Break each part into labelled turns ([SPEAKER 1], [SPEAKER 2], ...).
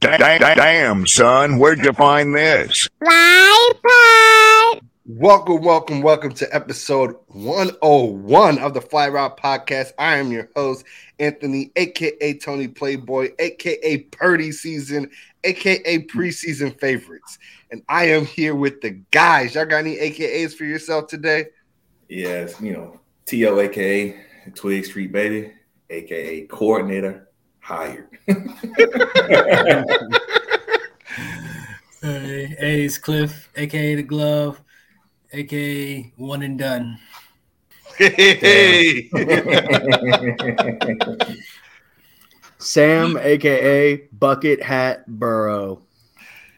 [SPEAKER 1] Damn, son, where'd you find this?
[SPEAKER 2] Fly
[SPEAKER 3] Welcome, welcome, welcome to episode 101 of the Fly Route Podcast. I am your host, Anthony, aka Tony Playboy, aka Purdy Season, aka preseason favorites. And I am here with the guys. Y'all got any AKAs for yourself today?
[SPEAKER 4] Yes, you know, T.O. aka Twig Street Baby, aka coordinator hired.
[SPEAKER 5] Hey, A's Cliff, aka the glove, aka one and done.
[SPEAKER 3] Hey,
[SPEAKER 6] Sam, aka Bucket Hat Burrow.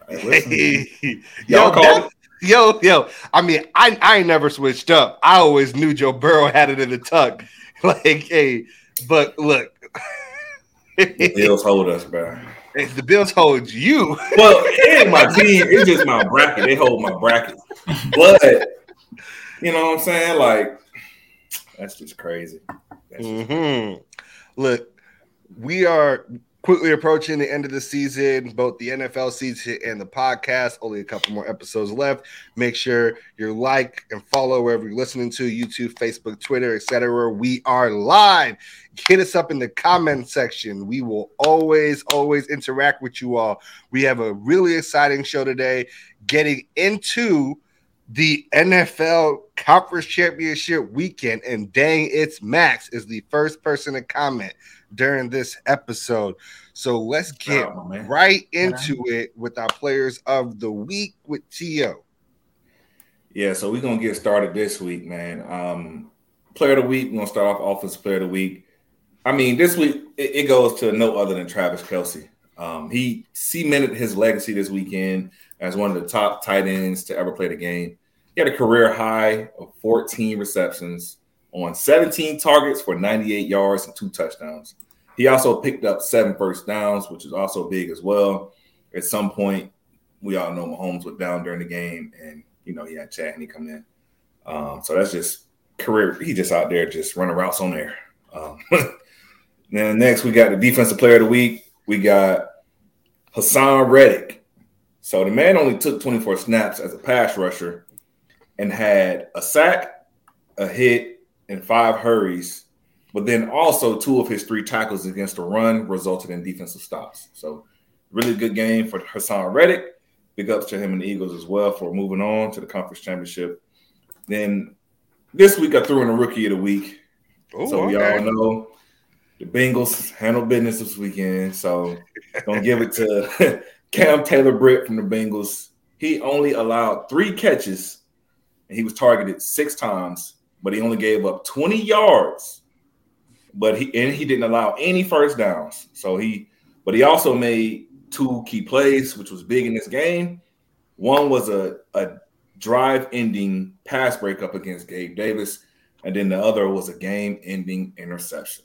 [SPEAKER 3] hey.
[SPEAKER 4] Y'all
[SPEAKER 3] yo,
[SPEAKER 4] call
[SPEAKER 3] that- yo, yo. I mean, I, I ain't never switched up. I always knew Joe Burrow had it in the tuck. Like, hey, but look,
[SPEAKER 4] the Bills hold us, bro.
[SPEAKER 3] if the Bills hold you.
[SPEAKER 4] Well, it ain't my team. It's just my bracket. They hold my bracket. But you know what I'm saying? Like, that's just crazy. That's just-
[SPEAKER 3] hmm Look, we are quickly approaching the end of the season, both the NFL season and the podcast. Only a couple more episodes left. Make sure you like and follow wherever you're listening to YouTube, Facebook, Twitter, etc. We are live. Hit us up in the comment section. We will always, always interact with you all. We have a really exciting show today, getting into the NFL Conference Championship weekend, and dang, it's Max is the first person to comment during this episode. So let's get
[SPEAKER 4] Oh,
[SPEAKER 3] right into it with our players of the week with Tio.
[SPEAKER 4] Yeah, so we're gonna get started this week, man. Um, player of the week, we're gonna start off offensive player of the week. I mean, this week it, it goes to no other than Travis Kelce. Um, he cemented his legacy this weekend as one of the top tight ends to ever play the game. He had a career high of 14 receptions on 17 targets for 98 yards and two touchdowns. He also picked up seven first downs, which is also big as well. At some point, we all know Mahomes went down during the game, and you know he had Chad Henne come in. Um, so that's just career. He just out there just running routes on there. Um, then next we got the defensive player of the week. We got Haason Reddick. So the man only took 24 snaps as a pass rusher and had a sack, a hit, and five hurries. But then also two of his three tackles against the run resulted in defensive stops. So really good game for Haason Reddick. Big ups to him and the Eagles as well for moving on to the conference championship. Then this week I threw in a rookie of the week.
[SPEAKER 3] Oh,
[SPEAKER 4] so we
[SPEAKER 3] okay.
[SPEAKER 4] all know the Bengals handle business this weekend. So gonna give it to Cam Taylor Britt from the Bengals. He only allowed three catches and he was targeted six times, but he only gave up 20 yards. But he and he didn't allow any first downs. So he but he also made two key plays, which was big in this game. One was a, a drive ending pass breakup against Gabe Davis, and then the other was a game ending interception.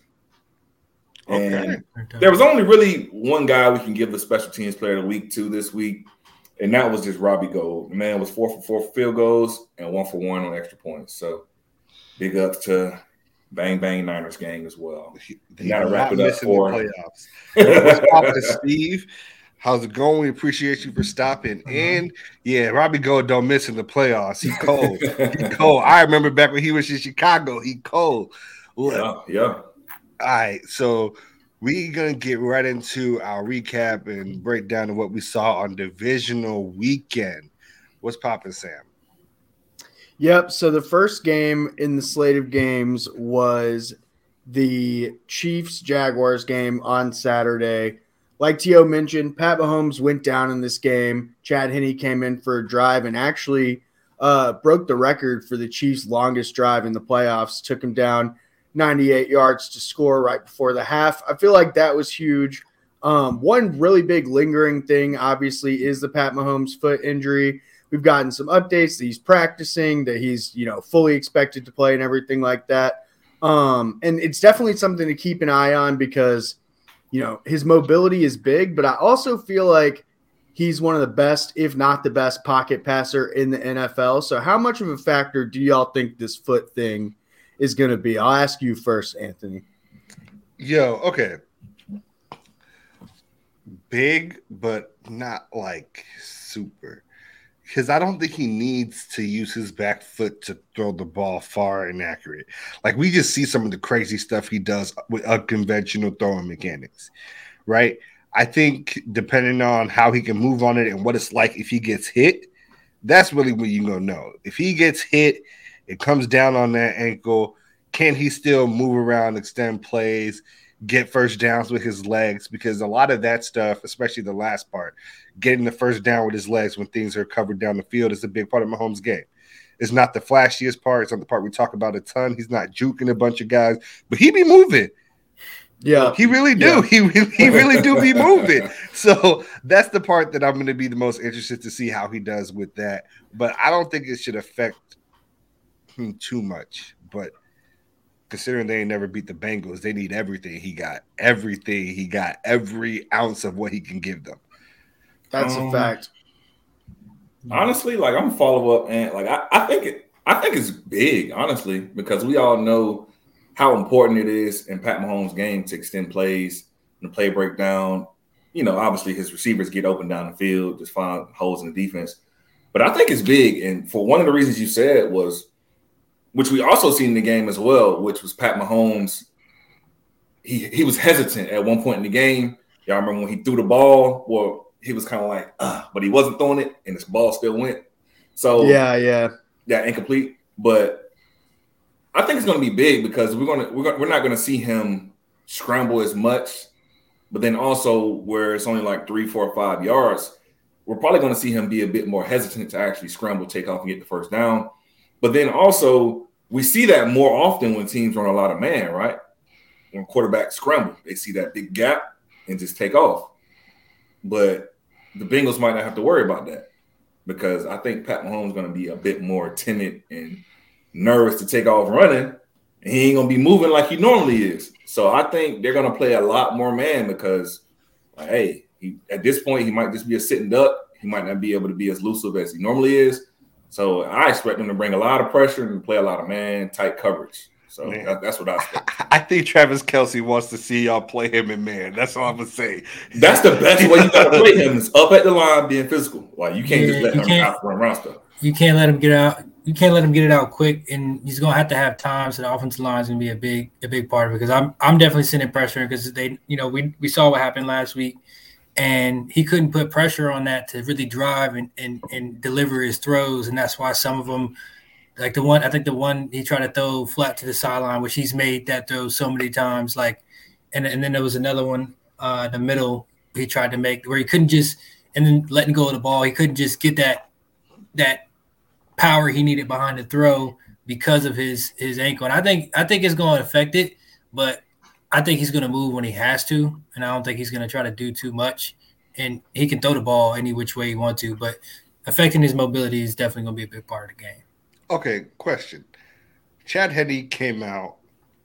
[SPEAKER 4] And there was only really one guy we can give the special teams player of the week to this week, and that was just Robbie Gould. The man was four for four field goals and one for one on extra points. So big ups to Bang Bang Niners gang as well.
[SPEAKER 3] He
[SPEAKER 4] gotta wrap it up
[SPEAKER 3] in the
[SPEAKER 4] for-
[SPEAKER 3] playoffs. What's poppin', Steve? How's it going? We appreciate you for stopping
[SPEAKER 4] Uh-huh.
[SPEAKER 3] in. Yeah, Robbie Gould don't miss in the playoffs. He cold. he cold. I remember back when he was in Chicago. He cold. Look,
[SPEAKER 4] yeah, yeah.
[SPEAKER 3] All right, so we're gonna get right into our recap and breakdown of what we saw on divisional weekend. What's popping, Sam?
[SPEAKER 6] Yep. So the first game in the slate of games was the Chiefs Jaguars game on Saturday. Like Tio mentioned, Pat Mahomes went down in this game. Chad Henne came in for a drive and actually uh, broke the record for the Chiefs' longest drive in the playoffs. Took him down 98 yards to score right before the half. I feel like that was huge. Um, one really big lingering thing, obviously, is the Pat Mahomes foot injury. We've gotten some updates that he's practicing, that he's you know fully expected to play, and everything like that. Um, and it's definitely something to keep an eye on because you know his mobility is big, but I also feel like he's one of the best, if not the best, pocket passer in the NFL. So, how much of a factor do y'all think this foot thing is going to be? I'll ask you first, Anthony.
[SPEAKER 3] Yo, okay. big, but not like super. Because I don't think he needs to use his back foot to throw the ball far and accurate. Like we just see some of the crazy stuff he does with unconventional throwing mechanics, right? I think depending on how he can move on it and what it's like if he gets hit, that's really what you're gonna know. If he gets hit, it comes down on that ankle. Can he still move around, extend plays, get first downs with his legs? Because a lot of that stuff, especially the last part, getting the first down with his legs when things are covered down the field is a big part of Mahomes' game. It's not the flashiest part. It's not the part we talk about a ton. He's not juking a bunch of guys, but he be moving.
[SPEAKER 6] Yeah.
[SPEAKER 3] He really do.
[SPEAKER 6] Yeah.
[SPEAKER 3] He really, he really do be moving. So that's the part that I'm going to be the most interested to see how he does with that. But I don't think it should affect him too much. But considering they ain't never beat the Bengals, they need everything he got. Everything he got. Every ounce of what he can give them.
[SPEAKER 6] That's
[SPEAKER 4] Um,
[SPEAKER 6] a fact.
[SPEAKER 4] Honestly, like I'm follow up and like I, I think it I think it's big, honestly, because we all know how important it is in Pat Mahomes' game to extend plays and the play breakdown. You know, obviously his receivers get open down the field, just find holes in the defense. But I think it's big. And for one of the reasons you said was, which we also seen in the game as well, which was Pat Mahomes. He he was hesitant at one point in the game. Y'all remember when he threw the ball? Well, he was kind of like, uh, but he wasn't throwing it, and his ball still went. So
[SPEAKER 6] Yeah, yeah.
[SPEAKER 4] yeah, incomplete. But I think it's going to be big because we're going to we're going we're not going to see him scramble as much. But then also where it's only like three, four, five yards, we're probably going to see him be a bit more hesitant to actually scramble, take off, and get the first down. But then also we see that more often when teams run a lot of man, right? When quarterbacks scramble, they see that big gap and just take off. But the Bengals might not have to worry about that because I think Pat Mahomes is going to be a bit more timid and nervous to take off running. And he ain't going to be moving like he normally is. So I think they're going to play a lot more man because, like, hey, he, at this point, he might just be a sitting duck. He might not be able to be as elusive as he normally is. So I expect them to bring a lot of pressure and play a lot of man tight coverage. So that, that's what I expect.
[SPEAKER 3] I think Travis Kelce wants to see y'all play him in man. That's all I'm gonna say.
[SPEAKER 4] That's the best way you got to play him is up at the line being physical. Like you can't just let him
[SPEAKER 5] can't-
[SPEAKER 4] out run around stuff.
[SPEAKER 5] You can't let him get out. You can't let him get it out quick, and he's gonna have to have time. So the offensive line is gonna be a big, a big part of it. Because I'm, I'm definitely sending pressure because they, you know, we we saw what happened last week, and he couldn't put pressure on that to really drive and and, and deliver his throws, and that's why some of them, like the one, I think the one he tried to throw flat to the sideline, which he's made that throw so many times, like, and and then there was another one, uh, the middle he tried to make where he couldn't just, and then letting go of the ball, he couldn't just get that that power he needed behind the throw because of his his ankle. And I think I think it's going to affect it, but I think he's going to move when he has to, and I don't think he's going to try to do too much. And he can throw the ball any which way he wants to, but affecting his mobility is definitely going to be a big part of the game.
[SPEAKER 3] Okay, question. Chad Henne came out,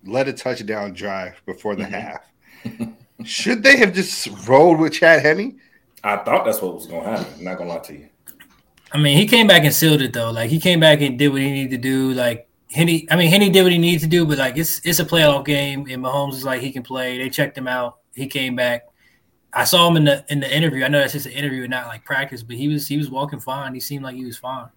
[SPEAKER 3] led a touchdown drive before the
[SPEAKER 4] Mhm.
[SPEAKER 3] half. Should they have just rolled with Chad Henne?
[SPEAKER 4] I thought that's what was going to happen. I'm not going to lie to you.
[SPEAKER 5] I mean, he came back and sealed it though. Like he came back and did what he needed to do. Like Henne, I mean, Henne did what he needed to do, but like it's it's a playoff game, and Mahomes is like he can play. They checked him out. He came back. I saw him in the in the interview. I know that's just an interview, and not like practice, but he was he was walking fine. He seemed like he was fine.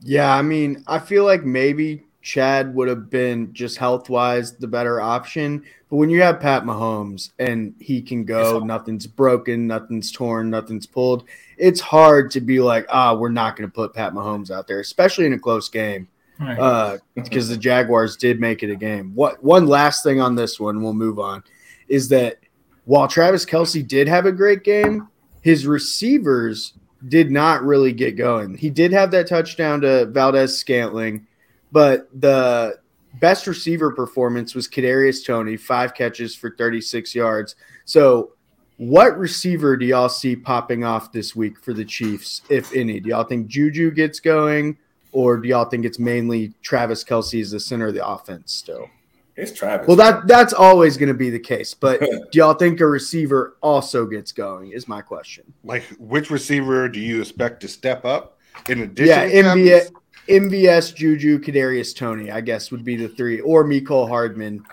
[SPEAKER 6] Yeah, I mean, I feel like maybe Chad would have been just health wise the better option. But when you have Pat Mahomes and he can go, nothing's broken, nothing's torn, nothing's pulled, it's hard to be like, ah, we're not going to put Pat Mahomes out there, especially in a close game.
[SPEAKER 5] Right.
[SPEAKER 6] Uh, because the Jaguars did make it a game. What one last thing on this one, we'll move on, is that while Travis Kelce did have a great game, his receivers did not really get going. He did have that touchdown to Valdes-Scantling, but the best receiver performance was Kadarius Toney, five catches for 36 yards. So, what receiver do y'all see popping off this week for the Chiefs, if any? Do y'all think Juju gets going, or do y'all think it's mainly Travis Kelce is the center of the offense still?
[SPEAKER 4] It's Travis.
[SPEAKER 6] Well, that that's always going to be the case. But do y'all think a receiver also gets going? Is my question.
[SPEAKER 3] Like, which receiver do you expect to step up in addition?
[SPEAKER 6] Yeah,
[SPEAKER 3] to
[SPEAKER 6] MVS, MVS, Juju, Kadarius, Toney. I guess would be the three, or Mecole Hardman.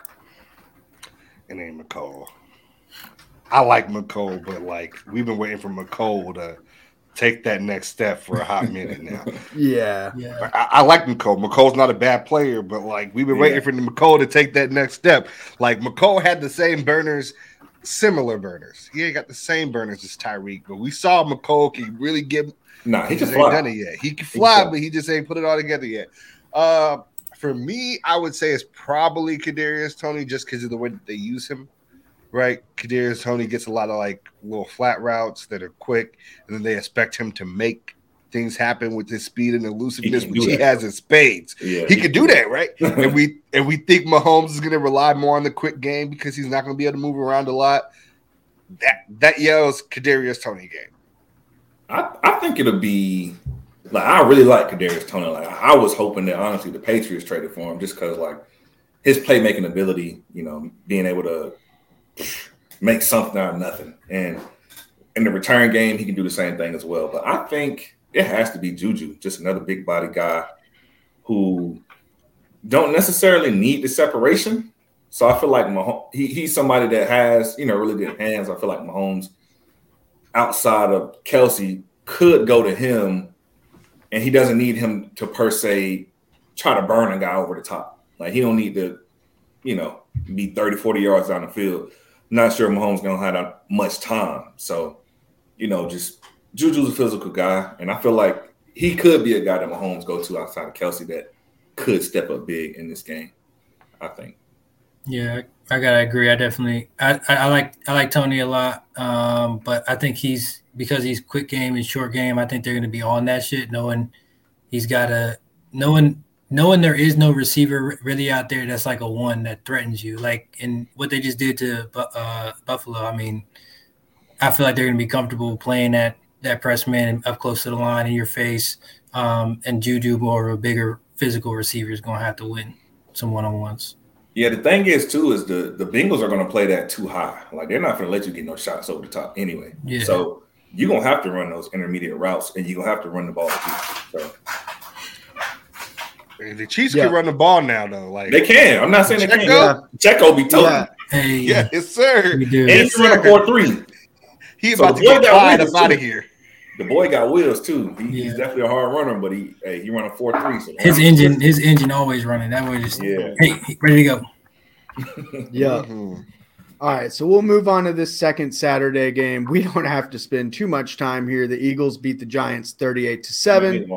[SPEAKER 3] It ain't Mecole. I like Mecole, but like we've been waiting for Mecole to take that next step for a hot minute now.
[SPEAKER 6] Yeah.
[SPEAKER 5] Yeah.
[SPEAKER 3] I, I like Mecole. Mecole's not a bad player, but like we've been
[SPEAKER 4] Yeah.
[SPEAKER 3] waiting for Mecole to take that next step. Like Mecole had the same burners, similar burners. He ain't got the same burners as Tyreek, but we saw Mecole can really get
[SPEAKER 4] Nah, he
[SPEAKER 3] he
[SPEAKER 4] just
[SPEAKER 3] just ain't
[SPEAKER 4] fly.
[SPEAKER 3] done it yet. He can
[SPEAKER 4] can
[SPEAKER 3] fly,
[SPEAKER 4] fly.
[SPEAKER 3] but he just ain't put it all together yet. Uh, for me, I would say it's probably Kadarius Toney just because of the way that they use him. Right, Kadarius Toney gets a lot of like little flat routes that are quick, and then they expect him to make things happen with his speed and elusiveness,
[SPEAKER 4] can
[SPEAKER 3] which he has in spades.
[SPEAKER 4] Yeah,
[SPEAKER 3] He could do that, right? and we and we think Mahomes is going to rely more on the quick game because he's not going to be able to move around a lot. That that yells Kadarius Toney game.
[SPEAKER 4] I, I think it'll be like I really like Kadarius Toney. Like I was hoping that honestly the Patriots traded for him just because like his playmaking ability, you know, being able to make something out of nothing, and in the return game he can do the same thing as well. But I think it has to be Juju, just another big body guy who don't necessarily need the separation. So I feel like Mahomes, he, he's somebody that has you know really good hands. I feel like Mahomes outside of Kelce could go to him, and he doesn't need him to per se try to burn a guy over the top. Like he don't need to, you know, be 30, 40 yards down the field. Not sure Mahomes gonna have much time. So, you know, just Juju's a physical guy, and I feel like he could be a guy that Mahomes go to outside of Kelce that could step up big in this game. I think.
[SPEAKER 5] Yeah, I gotta agree. I definitely, I, I, I like, I like Toney a lot. Um, but I think he's because he's quick game and short game. I think they're gonna be on that shit, knowing he's got a knowing knowing there is no receiver really out there that's like a one that threatens you. Like in what they just did to uh, Buffalo. I mean, I feel like they're gonna be comfortable playing that that press man up close to the line in your face. Um, and Juju, more of a bigger physical receiver, is gonna have to win some one on ones.
[SPEAKER 4] Yeah, the thing is too is the the Bengals are going to play that too high. Like they're not going to let you get no shots over the top anyway.
[SPEAKER 5] Yeah.
[SPEAKER 4] So you're gonna have to run those intermediate routes, and you're gonna have to run the ball too. So
[SPEAKER 3] The Chiefs
[SPEAKER 6] Yeah.
[SPEAKER 3] can run the ball now, though. Like
[SPEAKER 4] they can. I'm not saying they can't.
[SPEAKER 3] out.
[SPEAKER 4] Checo be told.
[SPEAKER 6] Yeah.
[SPEAKER 5] Hey,
[SPEAKER 3] yeah, yes, sir.
[SPEAKER 5] we do.
[SPEAKER 4] And he can run a four three.
[SPEAKER 3] He's
[SPEAKER 4] So
[SPEAKER 3] about to get
[SPEAKER 4] got
[SPEAKER 3] Clyde
[SPEAKER 4] wheels,
[SPEAKER 3] up out of here.
[SPEAKER 4] The boy got wheels too. He, He's definitely a hard runner, but he hey, he run a four three. So
[SPEAKER 5] His engine, his engine always running. That way, just
[SPEAKER 4] Yeah.
[SPEAKER 5] hey, ready to go.
[SPEAKER 6] Yeah.
[SPEAKER 3] Mhm.
[SPEAKER 6] All right, so we'll move on to this second Saturday game. We don't have to spend too much time here. The Eagles beat the Giants 38 to 7.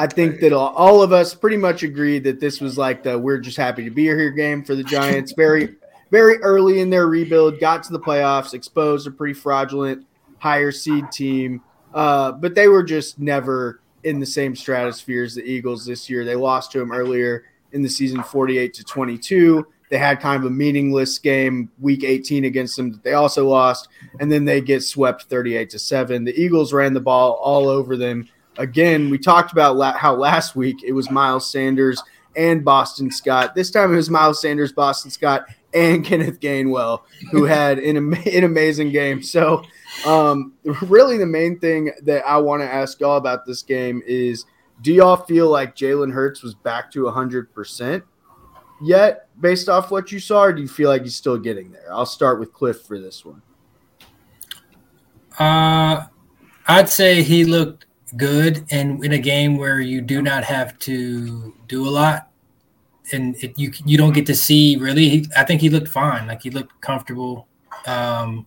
[SPEAKER 6] I think that all- of us pretty much agreed that this was like the we're just happy to be here game for the Giants. Very, very early in their rebuild, got to the playoffs, exposed a pretty fraudulent higher seed team, uh, but they were just never in the same stratosphere as the Eagles this year. They lost to them earlier in the season, 48 to 22. They had kind of a meaningless game week 18 against them that they also lost, and then they get swept 38 to 7. The Eagles ran the ball all over them again, we talked about la- how last week it was Miles Sanders and Boston Scott. This time it was Miles Sanders, Boston Scott, and Kenneth Gainwell, who had an, am- an amazing game. So, um, really, the main thing that I want to ask y'all about this game is do y'all feel like Jalen Hurts was back to 100% yet, based off what you saw, or do you feel like he's still getting there? I'll start with Cliff for this one.
[SPEAKER 5] Uh, I'd say he looked good, and in a game where you do not have to do a lot, and it, you you don't get to see really. I think he looked fine. Like he looked comfortable. Um,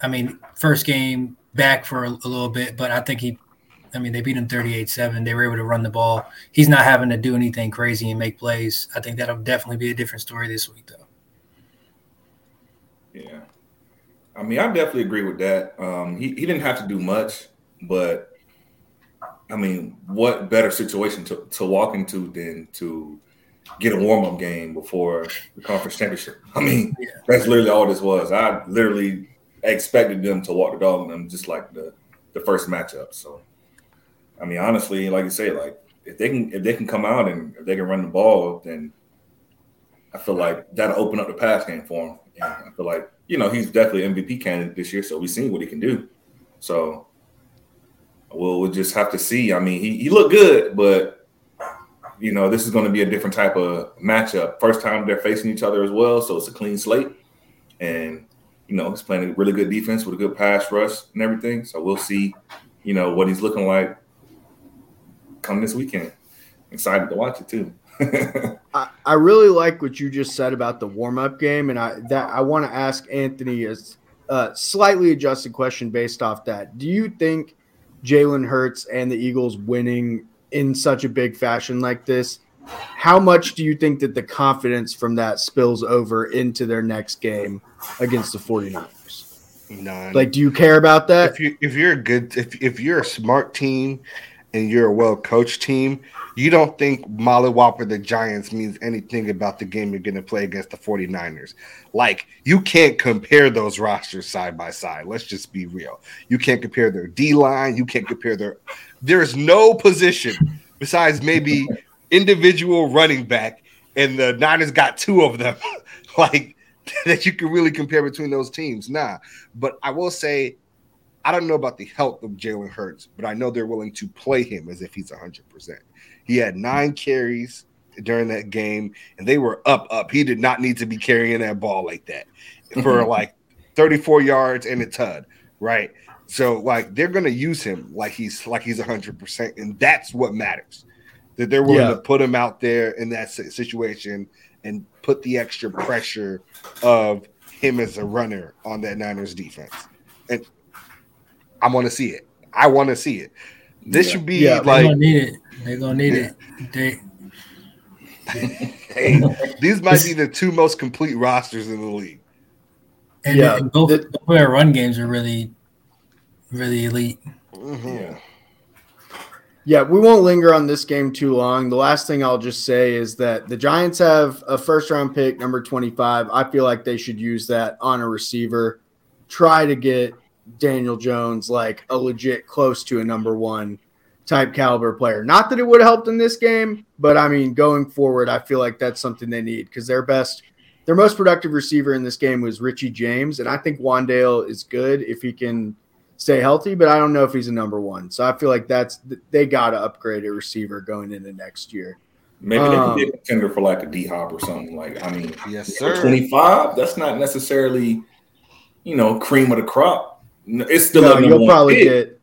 [SPEAKER 5] I mean, first game back for a, a little bit, but I think he. I mean, they beat him 38-7. They were able to run the ball. He's not having to do anything crazy and make plays. I think that'll definitely be a different story this week, though.
[SPEAKER 4] Yeah. I mean, I definitely agree with that. Um, he, he didn't have to do much, but I mean, what better situation to, to walk into than to get a warm up game before the conference championship? I mean,
[SPEAKER 5] Yeah.
[SPEAKER 4] that's literally all this was. I literally expected them to walk the dog on them just like the, the first matchup. So, I mean, honestly, like you say, like if they can if they can come out and if they can run the ball, then I feel like that'll open up the pass game for him. And I feel like, you know, he's definitely MVP candidate this year, so we've seen what he can do. So we'll, we'll just have to see. I mean, he, he looked good, but you know, this is going to be a different type of matchup. First time they're facing each other as well, so it's a clean slate. And you know, he's playing a really good defense with a good pass rush and everything. So we'll see, you know, what he's looking like come this weekend. Excited to watch it too.
[SPEAKER 6] I, I really like what you just said about the warm up game, and I that I want to ask Anthony a, a uh, slightly adjusted question based off that. Do you think Jalen Hurts and the Eagles winning in such a big fashion like this? How much do you think that the confidence from that spills over into their next game against the 49ers?
[SPEAKER 3] None.
[SPEAKER 6] Like, do you care about that?
[SPEAKER 3] if you if you're a good if if you're a smart team and you're a well coached team, you don't think Molly Whopper the Giants means anything about the game you're going to play against the 49ers. Like you can't compare those rosters side by side. Let's just be real. You can't compare their D line. You can't compare their. There's no position besides maybe individual running back, and the Niners got two of them. like that you can really compare between those teams. Nah, but I will say I don't know about the health of Jalen Hurts, but I know they're willing to play him as if he's 100%. He had nine carries during that game, and they were up, up. He did not need to be carrying that ball like that for like 34 yards and a tud, right? So, like, they're going to use him like he's like he's 100%, and that's what matters. That they're willing
[SPEAKER 6] Yeah.
[SPEAKER 3] to put him out there in that situation and put the extra pressure of him as a runner on that Niners defense. And I want to see it. I want to see it. This
[SPEAKER 4] Yeah.
[SPEAKER 3] should be
[SPEAKER 6] Yeah,
[SPEAKER 5] They're
[SPEAKER 3] like
[SPEAKER 5] gonna need it. They're gonna need it. They
[SPEAKER 3] hey, these might be the two most complete rosters in the league.
[SPEAKER 5] and,
[SPEAKER 6] Yeah,
[SPEAKER 5] and both,
[SPEAKER 6] the-
[SPEAKER 5] both of their run games are really, really elite. Mm-hmm.
[SPEAKER 4] yeah.
[SPEAKER 6] Yeah, we won't linger on this game too long. The last thing I'll just say is that the Giants have a first round pick, number 25. I feel like they should use that on a receiver. Try to get Daniel Jones like a legit close to a number one type caliber player. Not that it would have helped in this game, but I mean, going forward, I feel like that's something they need because their best, their most productive receiver in this game was Richie James. And I think Wan'Dale is good if he can stay healthy, but I don't know if he's a number one. So I feel like that's they got to upgrade a receiver going into next year.
[SPEAKER 4] Maybe they
[SPEAKER 6] Um,
[SPEAKER 4] can be a contender for like a D hop or something. Like, I mean,
[SPEAKER 3] Yes, sir.
[SPEAKER 4] 25, that's not necessarily, you know, cream of the crop. It's still
[SPEAKER 6] No, you'll probably
[SPEAKER 4] pick.
[SPEAKER 6] get,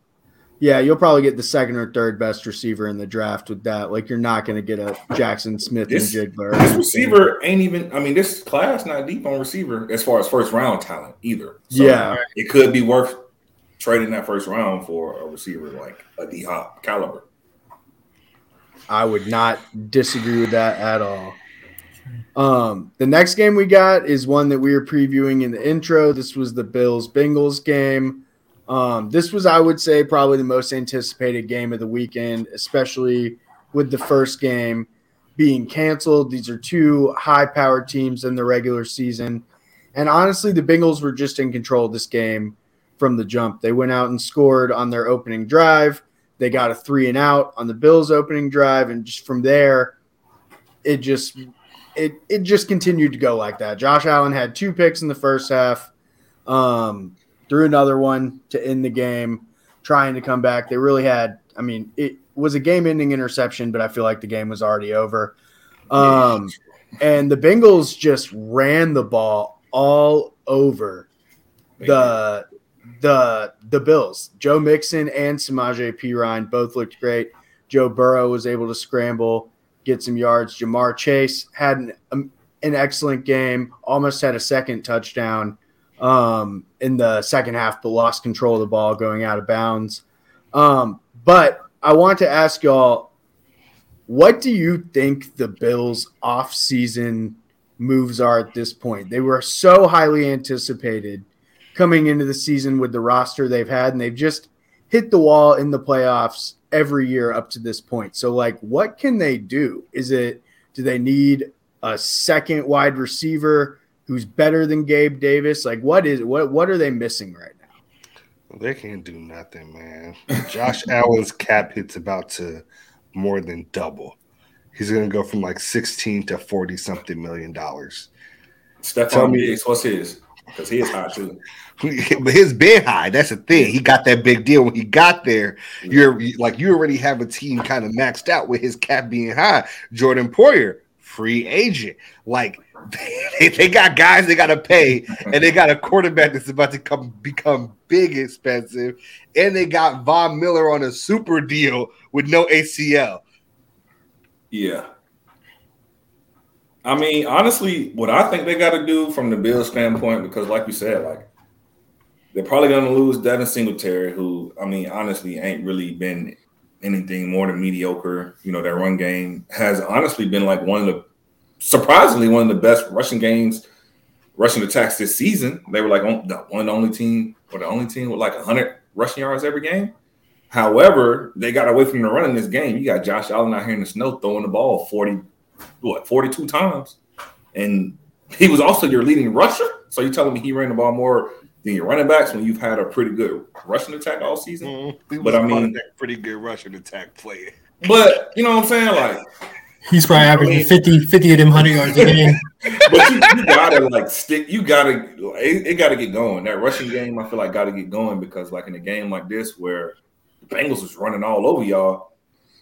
[SPEAKER 6] yeah, you'll probably get the second or third best receiver in the draft with that. Like you're not going to get a Jackson Smith
[SPEAKER 4] This-
[SPEAKER 6] and Jigler.
[SPEAKER 4] This receiver ain't even. I mean, this class not deep on receiver as far as first round talent either. So
[SPEAKER 6] Yeah.
[SPEAKER 4] it could be worth trading that first round for a receiver like a D hop caliber.
[SPEAKER 6] I would not disagree with that at all. Um, the next game we got is one that we were previewing in the intro. This was the Bills Bengals game. Um, this was, I would say, probably the most anticipated game of the weekend, especially with the first game being canceled. These are two high powered teams in the regular season. And honestly, the Bengals were just in control of this game from the jump. They went out and scored on their opening drive. They got a three and out on the Bills opening drive, and just from there, it just it it just continued to go like that. Josh Allen had two picks in the first half, um, threw another one to end the game, trying to come back. They really had, I mean, it was a game-ending interception, but I feel like the game was already over. Um, and the Bengals just ran the ball all over the the the Bills. Joe Mixon and Samaje Perine both looked great. Joe Burrow was able to scramble, get some yards. Ja'Marr Chase had an, um, an excellent game, almost had a second touchdown um, in the second half, but lost control of the ball going out of bounds. Um, but I want to ask y'all, what do you think the Bills' off-season moves are at this point? They were so highly anticipated coming into the season with the roster they've had, and they've just hit the wall in the playoffs every year up to this point. So, like, what can they do? Is it do they need a second wide receiver who's better than Gabe Davis? Like, what is what what are they missing right now?
[SPEAKER 3] They can't do nothing, man. Josh Allen's cap hit's about to more than double. He's going to go from like 16 to 40 something million dollars. Tell
[SPEAKER 4] Stephon
[SPEAKER 3] me-
[SPEAKER 4] Diggs, what's his? Because he is hot too.
[SPEAKER 3] but his been high. That's the thing. He got that big deal when he got there. You're like you already have a team kind of maxed out with his cap being high. Jordan Poyer, free agent. Like they, they got guys they got to pay, and they got a quarterback that's about to come become big expensive, and they got Von Miller on a super deal with no ACL.
[SPEAKER 4] Yeah. I mean, honestly, what I think they got to do from the Bills standpoint, because like you said, like they're probably going to lose Devin Singletary, who I mean, honestly, ain't really been anything more than mediocre. You know, their run game has honestly been like one of the surprisingly one of the best rushing games, rushing attacks this season. They were like the one only team or the only team with like 100 rushing yards every game. However, they got away from the run in this game. You got Josh Allen out here in the snow throwing the ball 40, what, 42 times. And he was also your leading rusher. So you're telling me he ran the ball more than your running backs when you've had a pretty good rushing attack all season?
[SPEAKER 3] Mm-hmm.
[SPEAKER 4] But I mean,
[SPEAKER 3] pretty good rushing attack player.
[SPEAKER 4] But you know what I'm saying? Like
[SPEAKER 5] He's probably averaging
[SPEAKER 4] I mean-
[SPEAKER 5] 50, 50 of them 100 yards a game.
[SPEAKER 4] but you, you gotta like stick. You gotta it, it gotta get going. That rushing game, I feel like, gotta get going because like in a game like this where the Bengals is running all over y'all,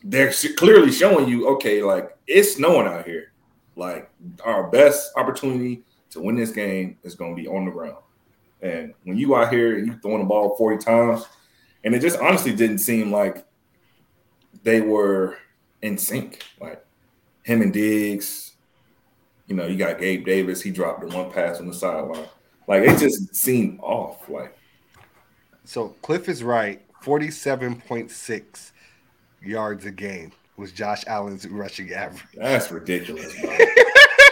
[SPEAKER 4] they're clearly showing you, okay, like it's snowing out here. Like our best opportunity to win this game is gonna be on the ground. And when you out here and you throwing the ball forty times, and it just honestly didn't seem like they were in sync. Like him and Diggs, you know, you got Gabe Davis. He dropped the one pass on the sideline. Like it just seemed off. Like
[SPEAKER 3] So Cliff is right. Forty-seven point six yards a game was Josh Allen's rushing average.
[SPEAKER 4] that's ridiculous. Bro.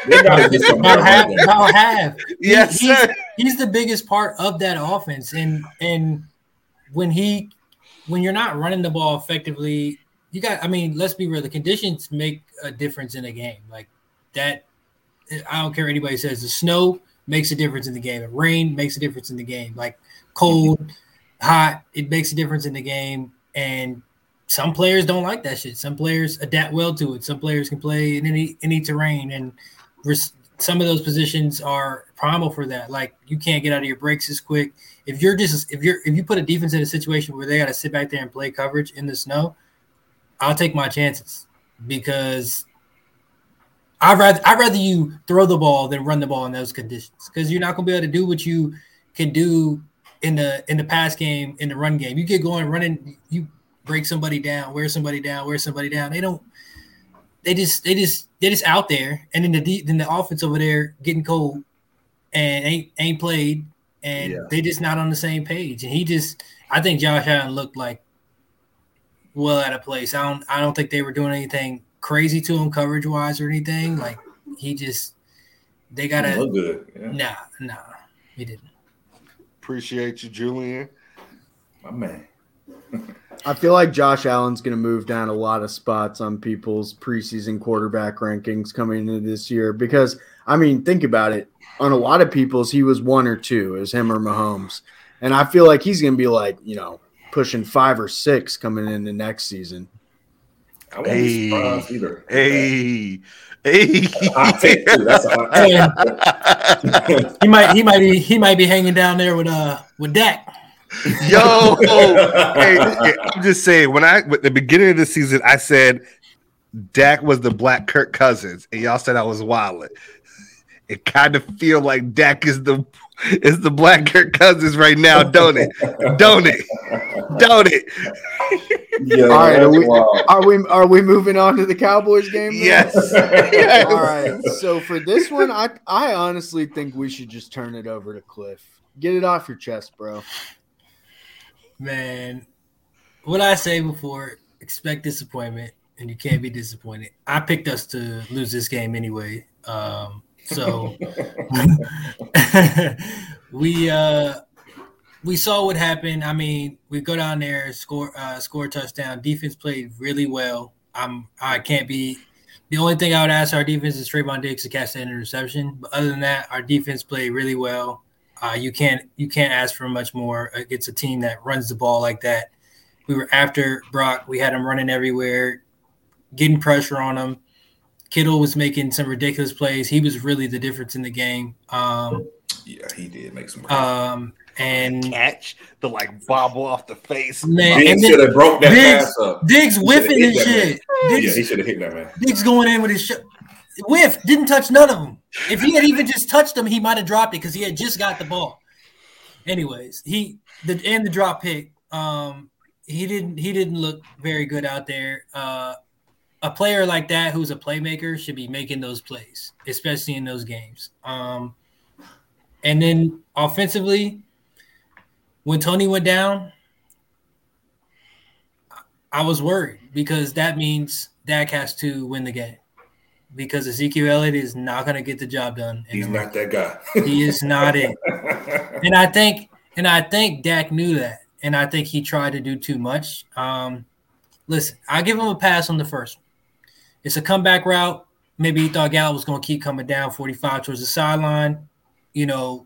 [SPEAKER 4] They gotta get some more
[SPEAKER 5] about half, about half.
[SPEAKER 3] Yes,
[SPEAKER 5] he's,
[SPEAKER 3] sir.
[SPEAKER 5] he's the biggest part of that offense, and and when he when you're not running the ball effectively, you got. I mean, let's be real. The conditions make a difference in a game. Like that. I don't care what anybody says. The snow makes a difference in the game. The rain makes a difference in the game. Like cold, hot, it makes a difference in the game. And some players don't like that shit. Some players adapt well to it. Some players can play in any any terrain, and res- some of those positions are primal for that. Like you can't get out of your breaks as quick. If you're just if you're if you put a defense in a situation where they got to sit back there and play coverage in the snow, I'll take my chances because I'd rather I'd rather you throw the ball than run the ball in those conditions because you're not gonna be able to do what you can do in the in the pass game in the run game. You get going running, you break somebody down, wear somebody down, wear somebody down. They don't. They just they just they just out there, and then the de- then the offense over there getting cold and ain't ain't played, and
[SPEAKER 4] Yeah.
[SPEAKER 5] they just not on the same page. And he just, I think Josh Allen looked like well out of place. I don't I don't think they were doing anything crazy to him coverage wise or anything. Like he just they gotta
[SPEAKER 4] look good. Yeah.
[SPEAKER 5] nah nah he didn't.
[SPEAKER 3] Appreciate you, Julian.
[SPEAKER 4] My man.
[SPEAKER 6] I feel like Josh Allen's going to move down a lot of spots on people's preseason quarterback rankings coming into this year because, I mean, think about it. On a lot of people's, he was one or two, as him or Mahomes. And I feel like he's going to be like, you know, pushing five or six coming into next season.
[SPEAKER 4] I won't
[SPEAKER 3] Hey.
[SPEAKER 4] be surprised either.
[SPEAKER 3] Hey, hey.
[SPEAKER 4] Hot take, too. That's a hot take.
[SPEAKER 5] He might he might be he might be hanging down there with uh with Dak.
[SPEAKER 3] Yo, hey, hey, I'm just saying. When I at the beginning of the season, I said Dak was the Black Kirk Cousins, and y'all said I was wilding. It kind of feel like Dak is the is the Black Kirk Cousins right now, don't it? Don't it? Don't it?
[SPEAKER 4] Yeah,
[SPEAKER 6] All right, are we,
[SPEAKER 4] wild.
[SPEAKER 6] are we are we moving on to the Cowboys game?
[SPEAKER 3] Yes. yes.
[SPEAKER 6] All right. So for this one, I I honestly think we should just turn it over to Cliff. Get it off your chest, bro.
[SPEAKER 5] Man, what I say before, expect disappointment, and you can't be disappointed. I picked us to lose this game anyway. Um, so we uh we saw what happened. I mean, we go down there, score uh score touchdown. Defense played really well. I'm I can't be the only thing I would ask our defense is Trevon Diggs to catch that interception. But other than that, our defense played really well. Uh, you can't you can't ask for much more against a team that runs the ball like that. We were after Brock. We had him running everywhere, getting pressure on him. Kittle was making some ridiculous plays. He was really the difference in the game. Um,
[SPEAKER 4] Yeah, he did make some.
[SPEAKER 5] Um, and
[SPEAKER 3] Catch the like bobble off the face.
[SPEAKER 5] man,
[SPEAKER 4] Diggs should have broke that
[SPEAKER 5] Diggs-
[SPEAKER 4] pass up.
[SPEAKER 5] Diggs whiffing and
[SPEAKER 4] hit that man.
[SPEAKER 5] shit.
[SPEAKER 4] Yeah, he should have hit that man.
[SPEAKER 5] Diggs going in with his sh- whiff didn't touch none of them. If he had even just touched them, he might have dropped it because he had just got the ball. Anyways, he the and the drop pick. Um, he didn't he didn't look very good out there. Uh, a player like that who's a playmaker should be making those plays, especially in those games. Um, and then offensively, when Tony went down, I was worried because that means Dak has to win the game because Ezekiel Elliott is not going to get the job done.
[SPEAKER 4] He's not that guy.
[SPEAKER 5] He is not it. And I think, and I think Dak knew that, and I think he tried to do too much. Um, listen, I give him a pass on the first one. It's a comeback route. Maybe he thought Gallup was going to keep coming down 45 towards the sideline. You know,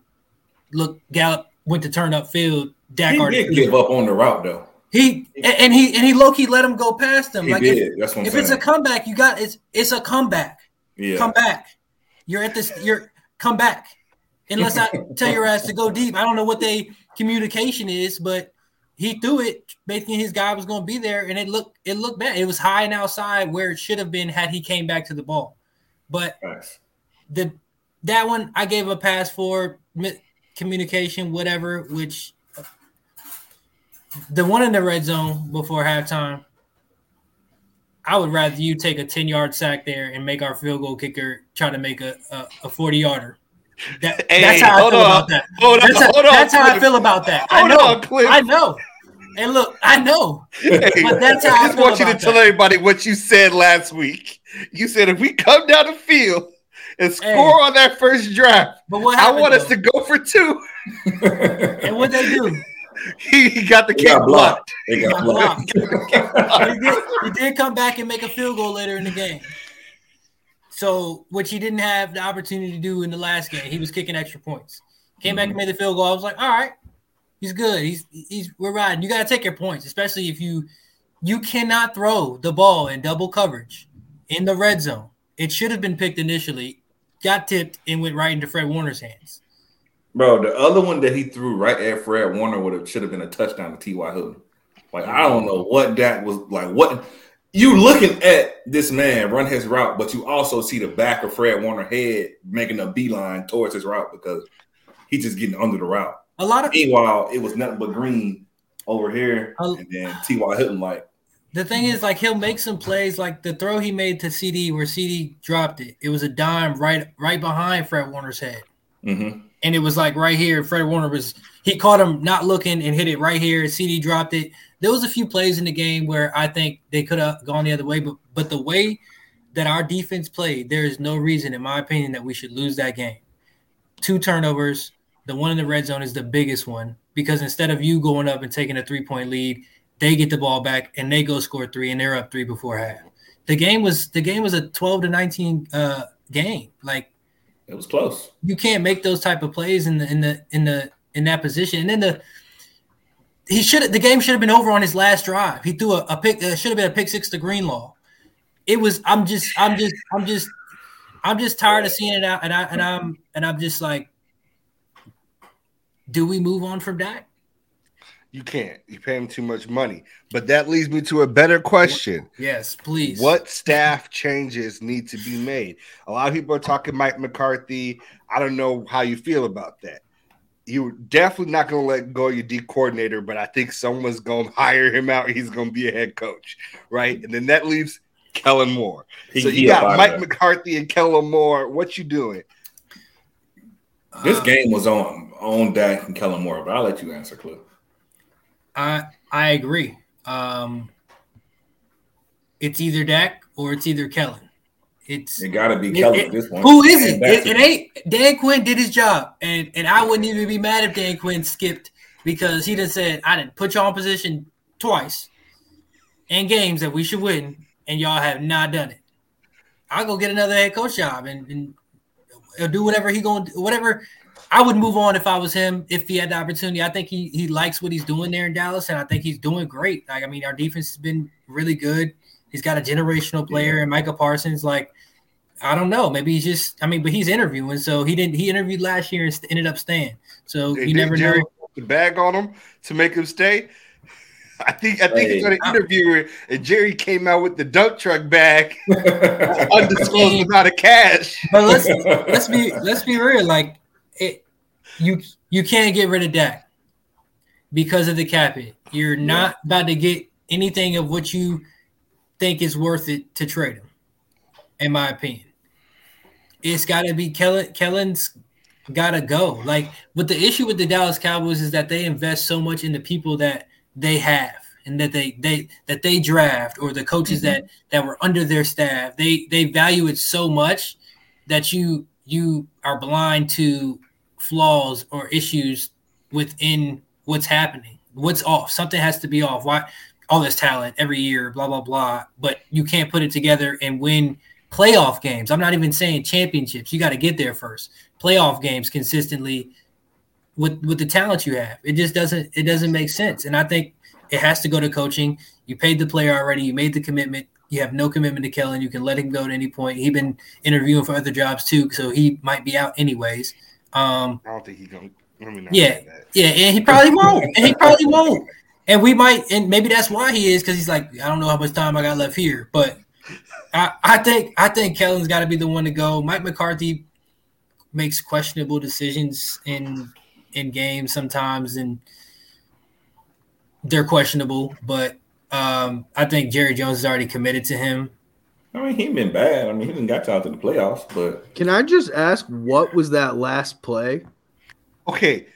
[SPEAKER 5] look, Gallup went to turn up field. Dak
[SPEAKER 4] he
[SPEAKER 5] already
[SPEAKER 4] did give up on the route though.
[SPEAKER 5] He and, he and he low key let him go past him.
[SPEAKER 4] He
[SPEAKER 5] like if.
[SPEAKER 4] That's what
[SPEAKER 5] if it's a comeback, you got it's it's a comeback.
[SPEAKER 4] yeah.
[SPEAKER 5] Come back. You're at this. You're come back. Unless I tell your ass to go deep. I don't know what they communication is, but he threw it, thinking his guy was going to be there, and it looked it looked bad. It was high and outside where it should have been had he came back to the ball. But
[SPEAKER 4] Nice.
[SPEAKER 5] the that one I gave a pass for communication, whatever. Which the one in the red zone before halftime, I would rather you take a ten yard sack there and make our field goal kicker try to make a a, a forty yarder. That,
[SPEAKER 3] Hey,
[SPEAKER 5] that's how I feel
[SPEAKER 3] on.
[SPEAKER 5] about that.
[SPEAKER 3] Hold on,
[SPEAKER 5] That's, how,
[SPEAKER 3] hold on.
[SPEAKER 5] that's how I feel about that. I
[SPEAKER 3] Hold
[SPEAKER 5] know.
[SPEAKER 3] on, Cliff.
[SPEAKER 5] I know. And look, I know.
[SPEAKER 3] Hey,
[SPEAKER 5] But that's how
[SPEAKER 3] I
[SPEAKER 5] I
[SPEAKER 3] just want you to tell
[SPEAKER 5] that.
[SPEAKER 3] everybody what you said last week. You said if we come down the field and score
[SPEAKER 5] Hey.
[SPEAKER 3] on that first drive,
[SPEAKER 5] But what
[SPEAKER 3] I
[SPEAKER 5] happened?
[SPEAKER 3] want us to go for two.
[SPEAKER 5] And what they do?
[SPEAKER 3] He, he got the
[SPEAKER 4] He
[SPEAKER 3] kick
[SPEAKER 4] got
[SPEAKER 3] blocked.
[SPEAKER 4] blocked. They got
[SPEAKER 5] Got
[SPEAKER 4] blocked.
[SPEAKER 5] he, did, he did come back and make a field goal later in the game. So, which he didn't have the opportunity to do in the last game. He was kicking extra points. Came back and mm-hmm. made the field goal. I was like, all right, he's good. He's he's we're riding. You got to take your points, especially if you you cannot throw the ball in double coverage in the red zone. It should have been picked initially, got tipped, and went right into Fred Warner's hands.
[SPEAKER 4] Bro, the other one that he threw right at Fred Warner would have should have been a touchdown to T.Y. Hilton. Like I don't know what that was like. What you looking at this man run his route, but you also see the back of Fred Warner head making a beeline towards his route because he's just getting under the route.
[SPEAKER 5] A lot of
[SPEAKER 4] Meanwhile, it was nothing but green over here, and then T.Y. Hilton like
[SPEAKER 5] The thing is, like he'll make some plays, like the throw he made to CD where CD dropped it. It was a dime right right behind Fred Warner's head,
[SPEAKER 4] mhm.
[SPEAKER 5] And it was like right here. Fred Warner was he caught him not looking and hit it right here. CD dropped it. There was a few plays in the game where I think they could have gone the other way, but but the way that our defense played, there is no reason, in my opinion, that we should lose that game. Two turnovers. The one in the red zone is the biggest one because instead of you going up and taking a three point lead, they get the ball back and they go score three and they're up three before half. The game was the game was a 12 to 19 uh game. Like
[SPEAKER 4] it was close.
[SPEAKER 5] you can't make those type of plays in the in the in the in that position. And then the he should the game should have been over on his last drive. He threw a, a pick uh, should have been a pick six to Greenlaw. It was I'm just I'm just I'm just I'm just tired of seeing it out and I and I'm and I'm just like do we move on from Dak?
[SPEAKER 3] You can't. You pay him too much money. But that leads me to a better question.
[SPEAKER 5] Yes, please.
[SPEAKER 3] What staff changes need to be made? A lot of people are talking Mike McCarthy. I don't know how you feel about that. You're definitely not going to let go of your D coordinator, but I think someone's going to hire him out. He's going to be a head coach, right? And then that leaves Kellen Moore.
[SPEAKER 4] He-
[SPEAKER 3] so
[SPEAKER 4] he
[SPEAKER 3] you got Mike
[SPEAKER 4] of there.
[SPEAKER 3] McCarthy and Kellen Moore. What you doing?
[SPEAKER 4] This
[SPEAKER 5] Uh,
[SPEAKER 4] game was on on Dak and Kellen Moore, but I'll let you answer, Cliff.
[SPEAKER 5] I I agree. Um, it's either Dak or it's either Kellen. It's
[SPEAKER 4] It got to be Kellen
[SPEAKER 5] it-
[SPEAKER 4] at this point.
[SPEAKER 5] who is it? It, it ain't Dan Quinn did his job, and and I wouldn't even be mad if Dan Quinn skipped because he done said I didn't put y'all in position twice in games that we should win, and y'all have not done it. I'll go get another head coach job and, and do whatever he going to whatever. I would move on if I was him if he had the opportunity. I think he he likes what he's doing there in Dallas, and I think he's doing great. Like I mean, our defense has been really good. He's got a generational player, and Micah Parsons. Like I don't know. Maybe he's just. I mean, but he's interviewing, so he didn't. He interviewed last year and ended up staying. So
[SPEAKER 3] They
[SPEAKER 5] you never
[SPEAKER 3] Jerry
[SPEAKER 5] know.
[SPEAKER 3] the bag on him to make him stay. I think I think
[SPEAKER 4] Hey.
[SPEAKER 3] he's going to interview it, and Jerry came out with the dump truck bag, undisclosed amount of cash.
[SPEAKER 5] But let's let's be let's be real. Like it, you you can't get rid of Dak because of the cap hit. You're not about to get anything of what you think is worth it to trade him. In my opinion, it's got to be Kellen. Kellen's got to go. Like, but the issue with the Dallas Cowboys is that they invest so much in the people that they have and that they they that they draft or the coaches mm-hmm. that that were under their staff. They they value it so much that you you are blind to flaws or issues within what's happening. What's off? Something has to be off. Why all this talent every year, blah blah blah, but you can't put it together and win playoff games. I'm not even saying championships. You got to get there first. Playoff games consistently with with the talent you have. It just doesn't it doesn't make sense. And I think it has to go to coaching. You paid the player already. You made the commitment. You have no commitment to Kellen. You can let him go at any point. He's been interviewing for other jobs too, so he might be out anyways. Um,
[SPEAKER 3] I don't think he's going. to Let me not
[SPEAKER 5] Yeah. yeah, and he probably won't. And he probably won't. And we might, and maybe that's why he is, because he's like, I don't know how much time I got left here. But I, I think I think Kellen's got to be the one to go. Mike McCarthy makes questionable decisions in in games sometimes, and they're questionable. But um, I think Jerry Jones is already committed to him.
[SPEAKER 4] I mean, he been bad. I mean, he didn't got y'all to the playoffs, but
[SPEAKER 6] Can I just ask what was that last play?
[SPEAKER 3] Okay,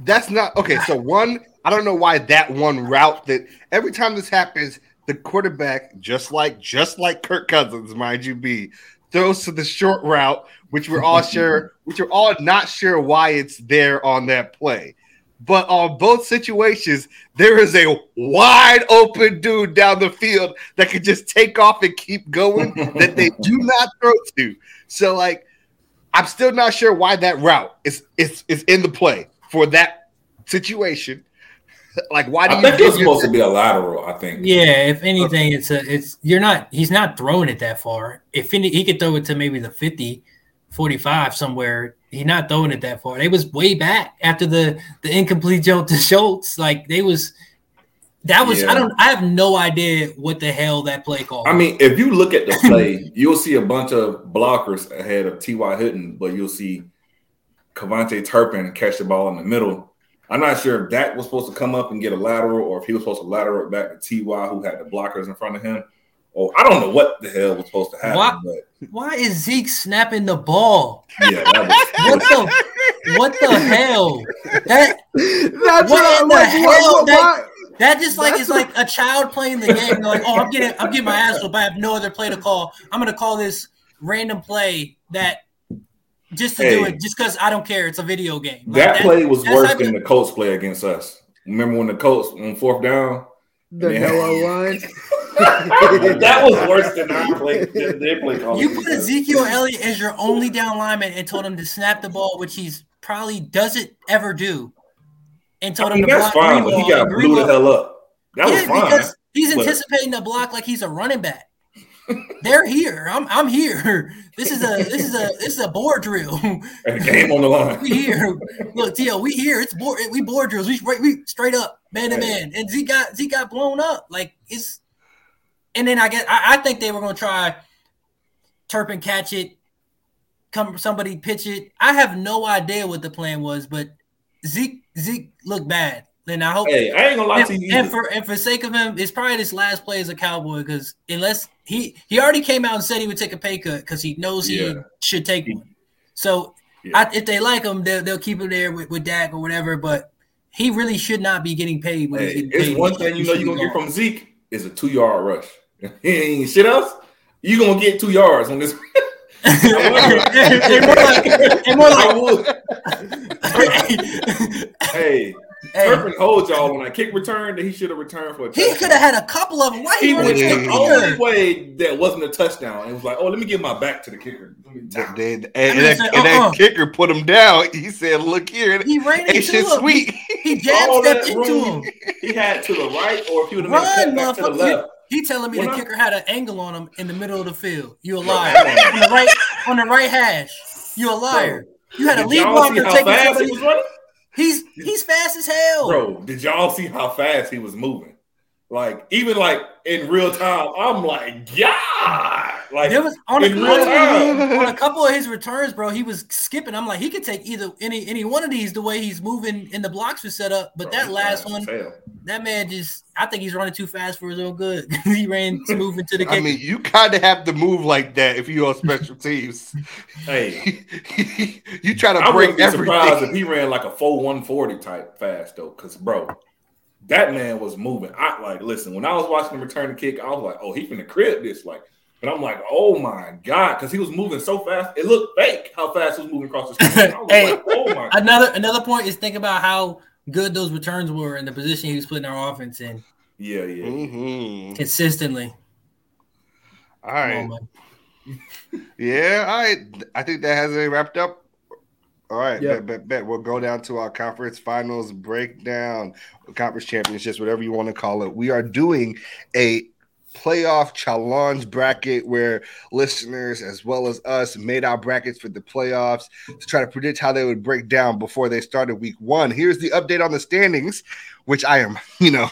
[SPEAKER 3] that's not okay. So one, I don't know why that one route that every time this happens, the quarterback, just like just like Kirk Cousins, mind you, be throws to the short route, which we're all sure, which we're all not sure why it's there on that play. But on both situations, there is a wide open dude down the field that could just take off and keep going that they do not throw to. So, like, I'm still not sure why that route is is is in the play for that situation. Like, why do
[SPEAKER 4] I
[SPEAKER 3] you
[SPEAKER 4] think it's supposed to be a lateral. I think.
[SPEAKER 5] Yeah, if anything, it's a it's you're not he's not throwing it that far. If any, he could throw it to maybe the 50, 45 somewhere. He's not throwing it that far. They was way back after the the incomplete jump to Schultz. Like they was that was
[SPEAKER 4] Yeah.
[SPEAKER 5] I don't I have no idea what the hell that play called.
[SPEAKER 4] I mean, if you look at the play, you'll see a bunch of blockers ahead of T.Y. Hilton, but you'll see KaVontae Turpin catch the ball in the middle. I'm not sure if Dak was supposed to come up and get a lateral or if he was supposed to lateral it back to T.Y., who had the blockers in front of him. Or I don't know what the hell was supposed to happen,
[SPEAKER 5] What?
[SPEAKER 4] but
[SPEAKER 5] why is Zeke snapping the ball?
[SPEAKER 4] yeah, that
[SPEAKER 5] What the what the hell? That
[SPEAKER 6] That's
[SPEAKER 5] What in the
[SPEAKER 6] like,
[SPEAKER 5] hell?
[SPEAKER 6] why-
[SPEAKER 5] That just like
[SPEAKER 6] That's
[SPEAKER 5] is like a child playing the game. They're like, oh, I'm getting, I'm getting my ass whooped. I have no other play to call. I'm gonna call this random play that just to do it, just because I don't care. It's a video game. Like,
[SPEAKER 4] that play was worse than the Colts play against us. Remember when the Colts on fourth down?
[SPEAKER 6] the
[SPEAKER 4] Yeah.
[SPEAKER 6] hello line.
[SPEAKER 4] that was worse than our play. Than their play calling.
[SPEAKER 5] You put Ezekiel Elliott as your only down lineman and told him to snap the ball, which he's probably doesn't ever do, and told
[SPEAKER 4] I mean,
[SPEAKER 5] him to
[SPEAKER 4] that's
[SPEAKER 5] block
[SPEAKER 4] fine, but he got blew the hell up. That was
[SPEAKER 5] yeah,
[SPEAKER 4] fine.
[SPEAKER 5] because he's
[SPEAKER 4] but-
[SPEAKER 5] anticipating the block like he's a running back. They're here. I'm I'm here. This is a this is a this is a board drill.
[SPEAKER 4] Game on the line.
[SPEAKER 5] we here. Look, Tio, we here. It's board we board drills. We straight we straight up man to man. And Zeke got Zeke got blown up. Like it's and then I guess I, I think they were gonna try Turpin catch it, come somebody pitch it. I have no idea what the plan was, but Zeke Zeke looked bad. And I hope
[SPEAKER 4] Hey, I ain't gonna lie to you.
[SPEAKER 5] and for and for sake of him, it's probably his last play as a cowboy because unless he he already came out and said he would take a pay cut because he knows he
[SPEAKER 4] Yeah.
[SPEAKER 5] should take one. So
[SPEAKER 4] Yeah.
[SPEAKER 5] I, if they like him, they'll, they'll keep him there with, with Dak or whatever. But he really should not be getting paid. When
[SPEAKER 4] Hey,
[SPEAKER 5] getting
[SPEAKER 4] it's
[SPEAKER 5] paid.
[SPEAKER 4] one thing you know you're gonna get from Zeke is a two yard rush. He shit else. You gonna get two yards on this.
[SPEAKER 5] and, and more like, and more like
[SPEAKER 4] would. Hey,
[SPEAKER 5] hey,
[SPEAKER 4] Turpin holds y'all on that kick return that he should have returned for a
[SPEAKER 5] he could have had a couple of them. Why he,
[SPEAKER 4] He
[SPEAKER 5] wanna
[SPEAKER 4] went the
[SPEAKER 5] the
[SPEAKER 4] only way that wasn't a touchdown. It was like, oh, let me give my back to the kicker. Let me
[SPEAKER 3] They-
[SPEAKER 4] tap.
[SPEAKER 3] they- and,
[SPEAKER 5] I mean,
[SPEAKER 3] and
[SPEAKER 5] it's
[SPEAKER 3] that,
[SPEAKER 5] like,
[SPEAKER 3] and that
[SPEAKER 5] uh-uh.
[SPEAKER 3] kicker put him down. He said, "Look here,
[SPEAKER 5] He ran into
[SPEAKER 3] shit
[SPEAKER 5] him.
[SPEAKER 3] sweet."
[SPEAKER 5] He jab
[SPEAKER 4] All
[SPEAKER 5] stepped into
[SPEAKER 4] room
[SPEAKER 5] him.
[SPEAKER 4] he had to the right, or if he would have made a cut back to the left,
[SPEAKER 5] He telling me
[SPEAKER 4] When
[SPEAKER 5] the
[SPEAKER 4] I-
[SPEAKER 5] kicker had an angle on him in the middle of the field. You a liar.
[SPEAKER 4] on.
[SPEAKER 5] on the right on the right hash. You a liar. You had a lead
[SPEAKER 4] y'all
[SPEAKER 5] blocker
[SPEAKER 4] how
[SPEAKER 5] taking
[SPEAKER 4] fast he was running?
[SPEAKER 5] He's he's fast as hell.
[SPEAKER 4] Bro, did y'all see how fast he was moving? Like, even like in real time, I'm like, yeah. Like
[SPEAKER 5] There was on a,
[SPEAKER 4] in real time.
[SPEAKER 5] on a couple of his returns, bro. He was skipping. I'm like, he could take either any any one of these the way he's moving and the blocks were set up. But
[SPEAKER 4] Bro,
[SPEAKER 5] that last one,
[SPEAKER 4] as hell.
[SPEAKER 5] that man just, I think he's running too fast for his own good. he ran smooth into the kick.
[SPEAKER 3] I mean, you kind of have to move like that if you're on special teams.
[SPEAKER 4] Hey,
[SPEAKER 3] you try to
[SPEAKER 4] I
[SPEAKER 3] break
[SPEAKER 4] wouldn't surprised if he ran like a full 140 type fast though, because bro, that man was moving. I like listen when I was watching him return the kick, I was like, oh, he finna crib this like. But I'm like, oh my god, because he was moving so fast, it looked fake how fast he was moving across the screen. I was
[SPEAKER 5] Hey,
[SPEAKER 4] like, oh my
[SPEAKER 5] another another point is think about how good those returns were and the position he was putting our offense in
[SPEAKER 4] yeah, yeah.
[SPEAKER 3] Mhm.
[SPEAKER 5] consistently.
[SPEAKER 3] All right.
[SPEAKER 5] Come on, man.
[SPEAKER 3] Yeah, all right. I think that has it wrapped up. All right,
[SPEAKER 6] Yeah.
[SPEAKER 3] bet, bet, bet. We'll go down to our conference finals breakdown, conference championships, whatever you want to call it. We are doing a playoff challenge bracket where listeners as well as us made our brackets for the playoffs to try to predict how they would break down before they started week one. Here's the update on the standings, which I am, you know,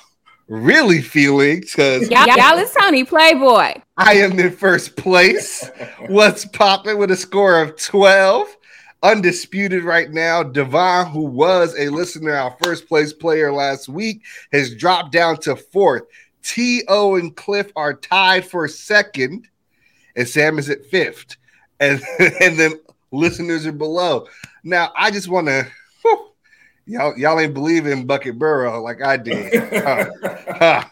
[SPEAKER 3] really feeling because
[SPEAKER 2] Y'all, y'all is Tony Playboy.
[SPEAKER 3] I am in first place. What's popping with a score of 12? Undisputed right now. Devon, who was a listener, our first place player last week, has dropped down to fourth. T.O. and Cliff are tied for second, and Sam is at fifth. And, and then listeners are below. Now, I just want to. Y'all, y'all ain't believe in Bucket Burrow like I did. Huh, huh.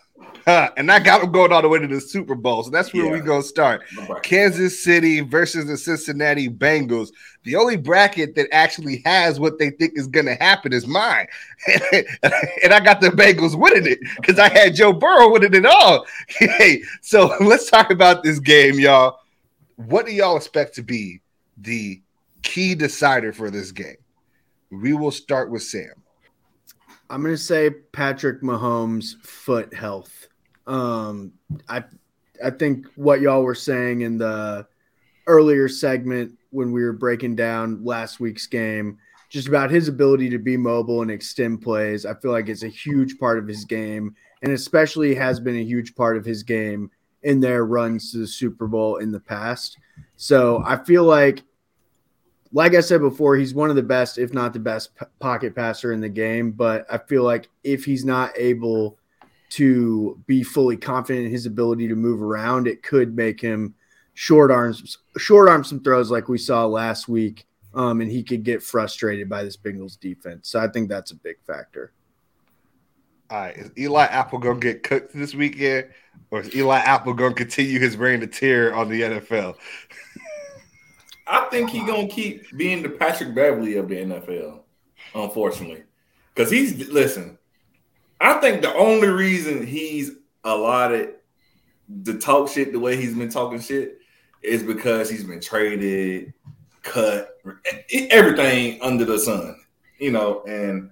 [SPEAKER 3] And I got them going all the way to the Super Bowl. So that's where
[SPEAKER 4] Yeah.
[SPEAKER 3] we gonna start. Kansas City versus the Cincinnati Bengals. The only bracket that actually has what they think is going to happen is mine. and I got the Bengals winning it because I had Joe Burrow winning it all. hey, so let's talk about this game, y'all. What do y'all expect to be the key decider for this game? We will start with Sam.
[SPEAKER 6] I'm gonna say Patrick Mahomes' foot health. Um, I I think what y'all were saying in the earlier segment when we were breaking down last week's game, just about his ability to be mobile and extend plays. I feel like it's a huge part of his game, and especially has been a huge part of his game in their runs to the Super Bowl in the past. So I feel like like I said before, he's one of the best, if not the best, p- pocket passer in the game. But I feel like if he's not able to be fully confident in his ability to move around, it could make him short arms, short arm some throws like we saw last week, um, and he could get frustrated by this Bengals defense. So I think that's a big factor.
[SPEAKER 3] All right, is Eli Apple gonna get cooked this weekend, or is Eli Apple gonna continue his reign of terror on the NFL?
[SPEAKER 4] I think he gonna keep being the Patrick Beverley of the NFL, unfortunately, because he's listen. I think the only reason he's allotted to talk shit the way he's been talking shit is because he's been traded, cut, everything under the sun, you know, and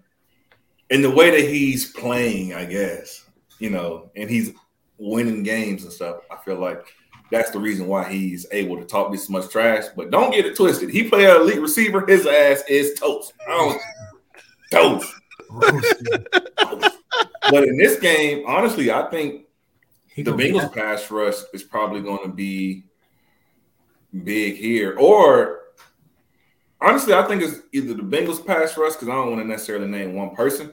[SPEAKER 4] in the way that he's playing, I guess, you know, and he's winning games and stuff. I feel like that's the reason why he's able to talk this much trash. But don't get it twisted. He play an elite receiver. His ass is toast. I don't toast. toast. But in this game, honestly, I think
[SPEAKER 5] He
[SPEAKER 4] the Bengals pass rush is probably going to be big here. Or honestly, I think it's either the Bengals pass rush because I don't want to necessarily name one person.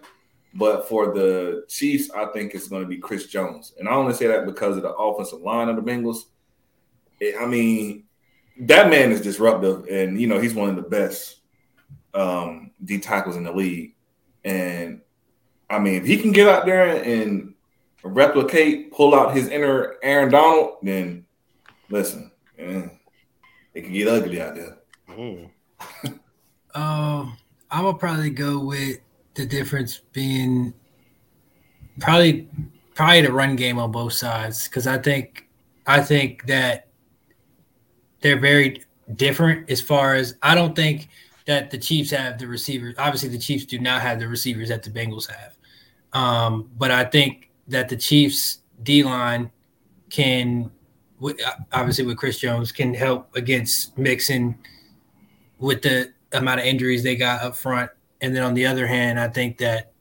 [SPEAKER 4] But for the Chiefs, I think it's going to be Chris Jones, and I only say that because of the offensive line of the Bengals. It- I mean, that man is disruptive, and you know he's one of the best um, D tackles in the league. And I mean, if he can get out there and replicate, pull out his inner Aaron Donald, then listen, eh, it can get ugly out there.
[SPEAKER 5] Um, I would probably go with the difference being probably probably the run game on both sides because I think I think that they're very different as far as I don't think that the Chiefs have the receivers. Obviously, the Chiefs do not have the receivers that the Bengals have. Um, but I think that the Chiefs D line can, obviously with Chris Jones, can help against Mixon with the amount of injuries they got up front. And then on the other hand, I think that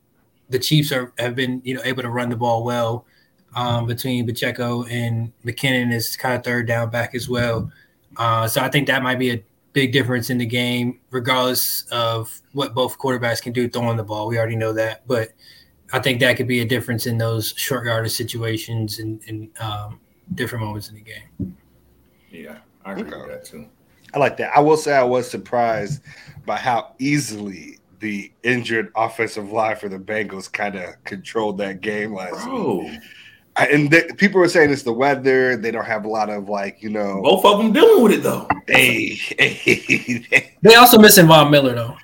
[SPEAKER 5] the Chiefs are have been you know able to run the ball well um, between Pacheco and McKinnon is kind of third down back as well. Uh, so I think that might be a big difference in the game, regardless of what both quarterbacks can do throwing the ball. We already know that, but I think that could be a difference in those short yardage situations and, and um, different moments in the game.
[SPEAKER 4] Yeah, I agree okay. with that too.
[SPEAKER 3] I like that. I will say I was surprised by how easily the injured offensive line for the Bengals kind of controlled that game last Bro. week and people were saying it's the weather. They don't have a lot of like you know.
[SPEAKER 4] Both of them dealing with it though.
[SPEAKER 3] Hey, hey.
[SPEAKER 5] they also missing Von Miller though.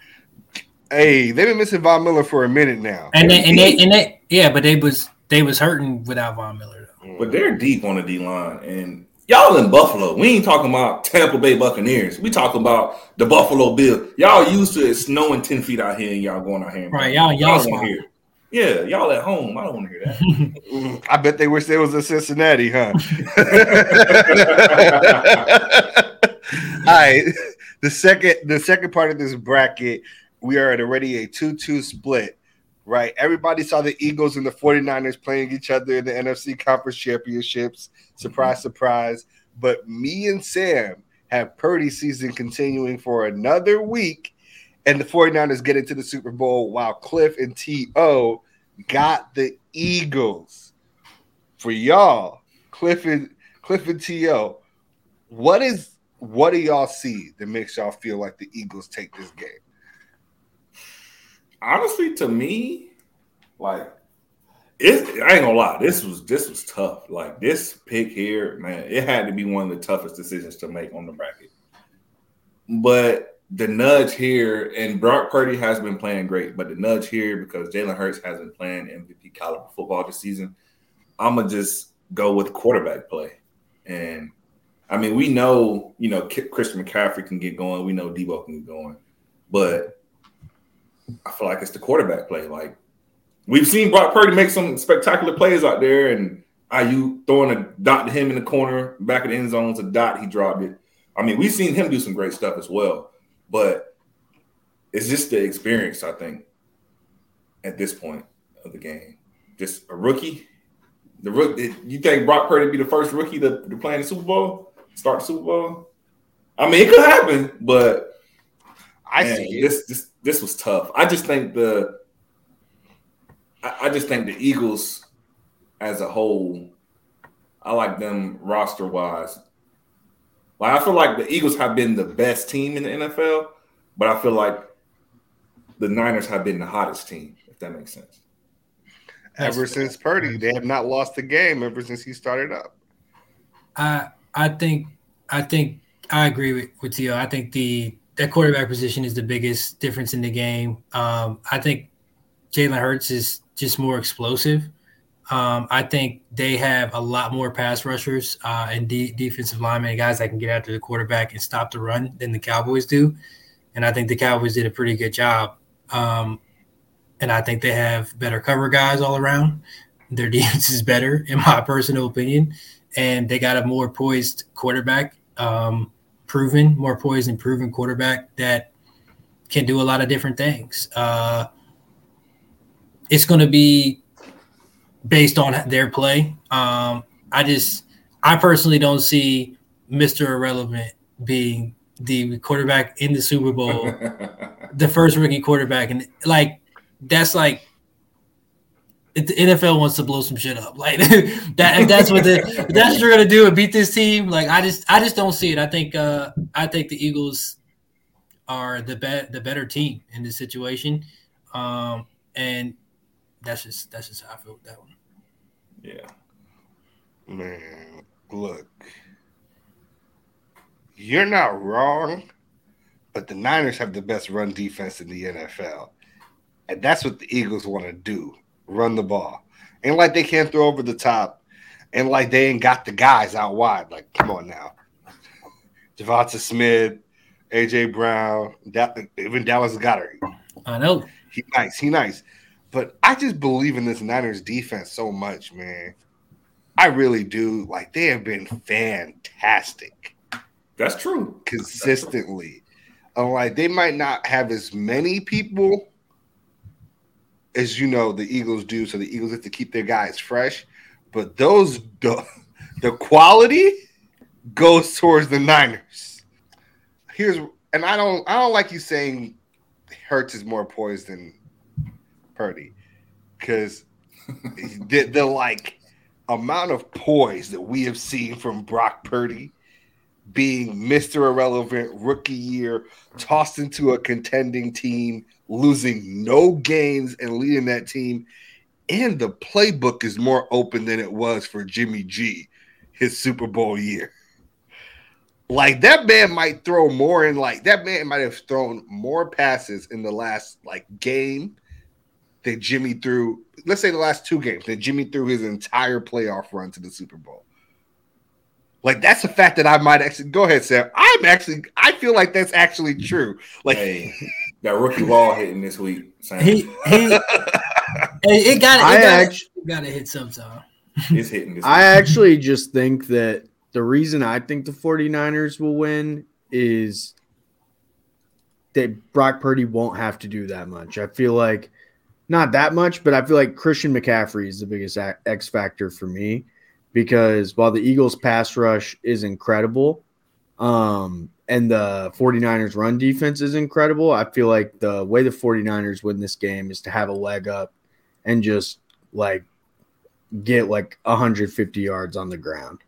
[SPEAKER 3] Hey, they've been missing Von Miller for a minute now.
[SPEAKER 5] And they, and they and they yeah, but they was they was hurting without Von Miller.
[SPEAKER 4] Though. But they're deep on the D line, and y'all in Buffalo. We ain't talking about Tampa Bay Buccaneers. We talking about the Buffalo Bill. Y'all used to it snowing ten feet out here, and y'all going out here.
[SPEAKER 5] Right, y'all y'all, y'all
[SPEAKER 4] here. Yeah, y'all at home. I don't want to hear that.
[SPEAKER 3] I bet they wish they was in Cincinnati, huh? All right. The second the second part of this bracket, we are at already a 2-2 split. Right. Everybody saw the Eagles and the 49ers playing each other in the NFC Conference Championships. Surprise, surprise. But me and Sam have Purdy season continuing for another week and the 49ers get into the Super Bowl while Cliff and T.O. got the Eagles. For y'all, Cliff and Cliff and T.O., what is what do y'all see that makes y'all feel like the Eagles take this game?
[SPEAKER 4] Honestly, to me, like it, I ain't gonna lie, this was this was tough. Like this pick here, man, it had to be one of the toughest decisions to make on the bracket. But the nudge here, and Brock Purdy has been playing great, but the nudge here because Jalen Hurts has been playing MVP caliber football this season. I'm gonna just go with quarterback play, and I mean we know you know Christian McCaffrey can get going, we know Deebo can get going, but I feel like it's the quarterback play. Like we've seen Brock Purdy make some spectacular plays out there, and IU throwing a dot to him in the corner, back of the end zone, a dot, he dropped it. I mean, we've seen him do some great stuff as well. But it's just the experience, I think, at this point of the game. Just a rookie. The rookie. You think Brock Purdy be the first rookie to, to play in the Super Bowl? Start the Super Bowl? I mean, it could happen, but I man, see this. This this was tough. I just think the. I, I just think the Eagles, as a whole, I like them roster wise. Like I feel like the Eagles have been the best team in the NFL, but I feel like the Niners have been the hottest team, if that makes sense.
[SPEAKER 3] Ever since Purdy, they have not lost a game ever since he started up.
[SPEAKER 5] I I think I think I agree with, with you. I think the that quarterback position is the biggest difference in the game. Um, I think Jalen Hurts is just more explosive. Um, I think they have a lot more pass rushers uh, and de- defensive linemen guys that can get after the quarterback and stop the run than the Cowboys do. And I think the Cowboys did a pretty good job. Um, and I think they have better cover guys all around. Their defense is better, in my personal opinion. And they got a more poised quarterback, um, proven, more poised and proven quarterback that can do a lot of different things. Uh, it's going to be based on their play. Um, I just, I personally don't see Mr. Irrelevant being the quarterback in the Super Bowl, the first rookie quarterback, and like that's like the NFL wants to blow some shit up. Like that, that's what the that's what you're gonna do and beat this team. Like I just, I just don't see it. I think, uh, I think the Eagles are the bet the better team in this situation, um, and that's just that's just how I feel with that one.
[SPEAKER 4] Yeah.
[SPEAKER 3] Man, look. You're not wrong, but the Niners have the best run defense in the NFL. And that's what the Eagles want to do run the ball. And like they can't throw over the top, and like they ain't got the guys out wide. Like, come on now. Devonta Smith, AJ Brown, even Dallas Goedert.
[SPEAKER 5] I know.
[SPEAKER 3] He nice. He nice. But I just believe in this Niners defense so much, man. I really do. Like they have been fantastic
[SPEAKER 4] That's true.
[SPEAKER 3] consistently. And like they might not have as many people as you know the Eagles do, so the Eagles have to keep their guys fresh. But those the, the quality goes towards the Niners. Here's and I don't I don't like you saying Hurts is more poised than Purdy because the, the like amount of poise that we have seen from Brock Purdy being Mr. Irrelevant rookie year, tossed into a contending team, losing no games and leading that team. And the playbook is more open than it was for Jimmy G his Super Bowl year. Like that man might throw more in like that man might have thrown more passes in the last like game that Jimmy threw, let's say the last two games, that Jimmy threw his entire playoff run to the Super Bowl. Like that's a fact that I might actually go ahead, Sam. I'm actually I feel like that's actually true. Like
[SPEAKER 4] Hey, that rookie wall hitting this week. Sam.
[SPEAKER 5] He he. hey, it got
[SPEAKER 6] I
[SPEAKER 5] it. Got
[SPEAKER 6] act-
[SPEAKER 5] got to hit sometime.
[SPEAKER 4] it's hitting this
[SPEAKER 6] I
[SPEAKER 4] week.
[SPEAKER 6] actually just think that the reason I think the 49ers will win is that Brock Purdy won't have to do that much. I feel like not that much, but I feel like Christian McCaffrey is the biggest X factor for me because while the Eagles pass rush is incredible, um, and the 49ers run defense is incredible, I feel like the way the 49ers win this game is to have a leg up and just like get like 150 yards on the ground.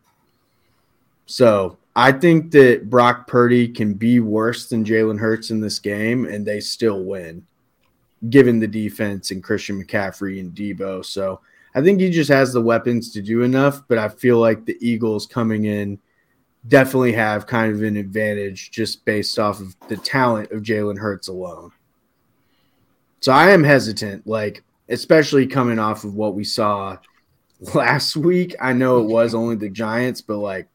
[SPEAKER 6] So I think that Brock Purdy can be worse than Jalen Hurts in this game, and they still win, given the defense and Christian McCaffrey and Deebo. So I think he just has the weapons to do enough, but I feel like the Eagles coming in definitely have kind of an advantage just based off of the talent of Jalen Hurts alone. So I am hesitant, like, especially coming off of what we saw last week. I know it was only the Giants, but like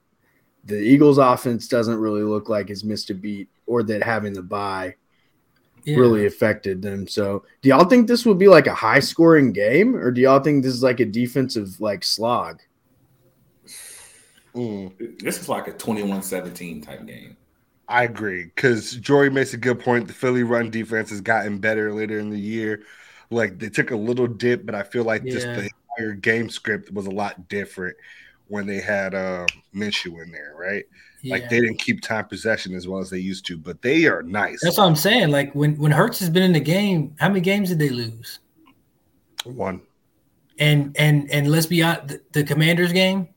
[SPEAKER 6] the Eagles offense doesn't really look like it's missed a beat or that having the bye
[SPEAKER 5] Yeah.
[SPEAKER 6] really affected them. So do y'all think this would be like a high scoring game or do y'all think this is like a defensive like slog?
[SPEAKER 3] mm,
[SPEAKER 4] This is like a 21-17 type game.
[SPEAKER 3] I agree because Jory makes a good point. The Philly run defense has gotten better later in the year. Like they took a little dip, but I feel like just the entire game script was a lot different when they had uh, Minshew in there, right? Like they didn't keep time possession as well as they used to, but they are nice.
[SPEAKER 5] That's what I'm saying. Like when when Hurts has been in the game, how many games did they lose?
[SPEAKER 3] One.
[SPEAKER 5] And and and let's be honest, the, the Commanders game.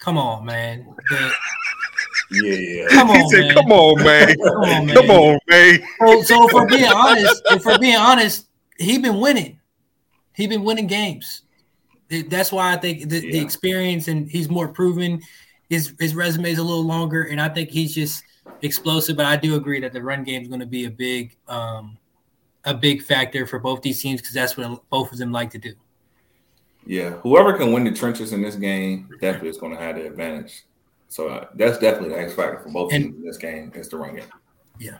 [SPEAKER 5] Come on, man. The-
[SPEAKER 4] Yeah.
[SPEAKER 5] come
[SPEAKER 3] he
[SPEAKER 5] on,
[SPEAKER 3] said,
[SPEAKER 5] man.
[SPEAKER 3] "Come on, man.
[SPEAKER 5] Come on, man.
[SPEAKER 3] Come on, man."
[SPEAKER 5] So, so if we're being honest, if we're being honest, he been winning. He been winning games. That's why I think the, the experience and he's more proven. His his resume is a little longer, and I think he's just explosive. But I do agree that the run game is going to be a big um, a big factor for both these teams because that's what both of them like to do.
[SPEAKER 4] Yeah, whoever can win the trenches in this game definitely is going to have the advantage. So uh, that's definitely the X factor for both
[SPEAKER 5] And-
[SPEAKER 4] teams in this game. Is the run game. Yeah.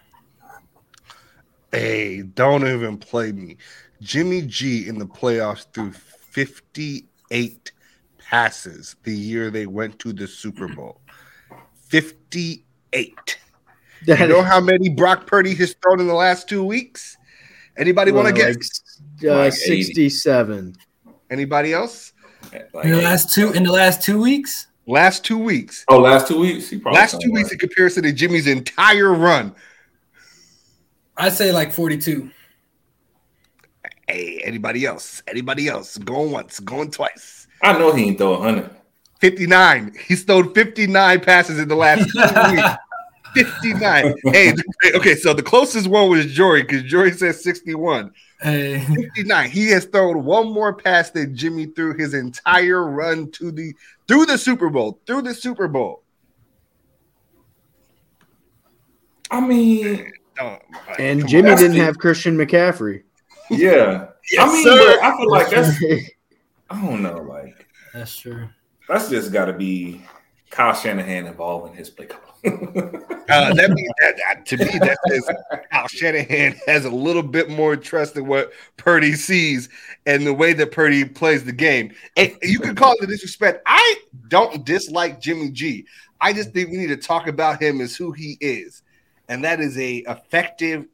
[SPEAKER 3] Hey, don't even play me. Jimmy G in the playoffs threw 58 passes the year they went to the Super Bowl. 58. You know how many Brock Purdy has thrown in the last two weeks? Anybody want to
[SPEAKER 6] Well,
[SPEAKER 3] guess?
[SPEAKER 6] uh,
[SPEAKER 4] Like 80.
[SPEAKER 6] 67.
[SPEAKER 3] Anybody else?
[SPEAKER 4] Like,
[SPEAKER 5] In the last two in the last two weeks,
[SPEAKER 3] Last two weeks.
[SPEAKER 4] oh, last two weeks. He
[SPEAKER 3] Last two weeks in comparison to Jimmy's entire run.
[SPEAKER 5] I say like forty two.
[SPEAKER 3] Hey, anybody else? Anybody else? Going once, going twice.
[SPEAKER 4] I know he ain't throw a hundred.
[SPEAKER 3] 59. He's thrown 59 passes in the last two weeks. 59. Hey, okay, so the closest one was Jory because Jory says 61.
[SPEAKER 5] Hey,
[SPEAKER 3] 59. He has thrown one more pass than Jimmy threw his entire run to the through the Super Bowl. Through the Super Bowl.
[SPEAKER 4] I mean,
[SPEAKER 3] Oh,
[SPEAKER 6] And Jimmy
[SPEAKER 3] on.
[SPEAKER 6] didn't have Christian McCaffrey.
[SPEAKER 4] yeah.
[SPEAKER 3] Yes,
[SPEAKER 4] I mean,
[SPEAKER 3] sir.
[SPEAKER 4] I feel like that's I don't know, like
[SPEAKER 5] that's true.
[SPEAKER 4] that's just got to be Kyle Shanahan involved in his play call.
[SPEAKER 3] Uh, that means that, that- to me that says Kyle Shanahan has a little bit more trust in what Purdy sees and the way that Purdy plays the game. And you can call it disrespect. I don't dislike Jimmy G. I just think we need to talk about him as who he is, and that is a effective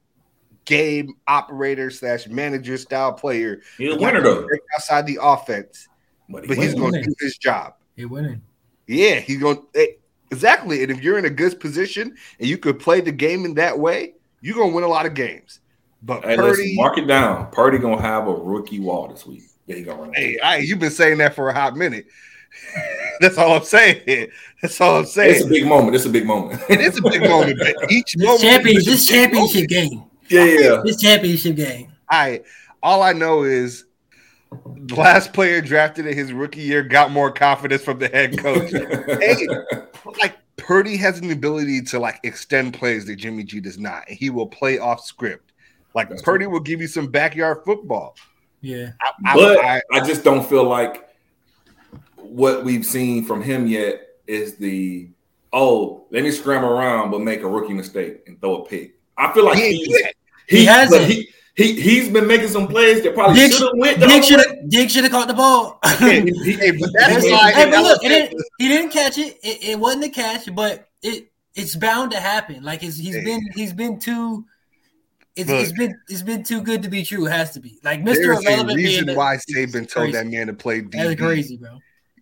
[SPEAKER 3] game operator slash manager style player.
[SPEAKER 4] He's a winner though.
[SPEAKER 3] Outside the offense,
[SPEAKER 4] But, he
[SPEAKER 3] but he's going to do his job.
[SPEAKER 5] You're winning.
[SPEAKER 3] Yeah, he's going eh, exactly. And if you're in a good position and you could play the game in that way, you're gonna win a lot of games. But
[SPEAKER 4] Hey, listen,
[SPEAKER 3] Purdy,
[SPEAKER 4] mark it down. Purdy gonna have a rookie wall this week. There you go. Run.
[SPEAKER 3] hey, I, you've been saying that for a hot minute. That's all I'm saying. That's all I'm saying.
[SPEAKER 4] it's a big moment. It's a big moment.
[SPEAKER 3] It is a big moment, but each
[SPEAKER 5] This
[SPEAKER 3] moment
[SPEAKER 5] champion,
[SPEAKER 3] is
[SPEAKER 5] this
[SPEAKER 3] big
[SPEAKER 5] championship game.
[SPEAKER 4] Yeah, yeah.
[SPEAKER 5] This championship game.
[SPEAKER 3] I all I know is the last player drafted in his rookie year got more confidence from the head coach. hey, like Purdy has an ability to like extend plays that Jimmy G does not, and he will play off script. Like
[SPEAKER 4] That's
[SPEAKER 3] Purdy will give you some backyard football.
[SPEAKER 5] Yeah.
[SPEAKER 3] I, I-
[SPEAKER 4] but
[SPEAKER 3] I-
[SPEAKER 4] I, just don't feel like what we've seen from him yet is the oh, let me scram around but make a rookie mistake and throw a pick. I feel like
[SPEAKER 3] he ain't
[SPEAKER 4] he's,
[SPEAKER 3] do that.
[SPEAKER 4] he,
[SPEAKER 5] He hasn't.
[SPEAKER 4] he, he he's been making some plays that probably
[SPEAKER 5] Diggs,
[SPEAKER 4] should have went the Diggs
[SPEAKER 5] should have Diggs should have caught the ball.
[SPEAKER 3] Hey, hey, but that's
[SPEAKER 4] Hey,
[SPEAKER 3] why.
[SPEAKER 5] Hey, but look, it didn't, he didn't catch it. it. It wasn't a catch, but it it's bound to happen. Like it's, he's
[SPEAKER 3] Hey.
[SPEAKER 5] been he's been too. It's, it's
[SPEAKER 3] Look.
[SPEAKER 5] been it's been too good to be true. It has to be like Mister
[SPEAKER 3] There's a
[SPEAKER 5] Irrelevant.
[SPEAKER 3] reason
[SPEAKER 5] the-
[SPEAKER 3] why
[SPEAKER 5] it's
[SPEAKER 3] Saban told
[SPEAKER 5] crazy.
[SPEAKER 3] that man to play
[SPEAKER 5] That's crazy, bro.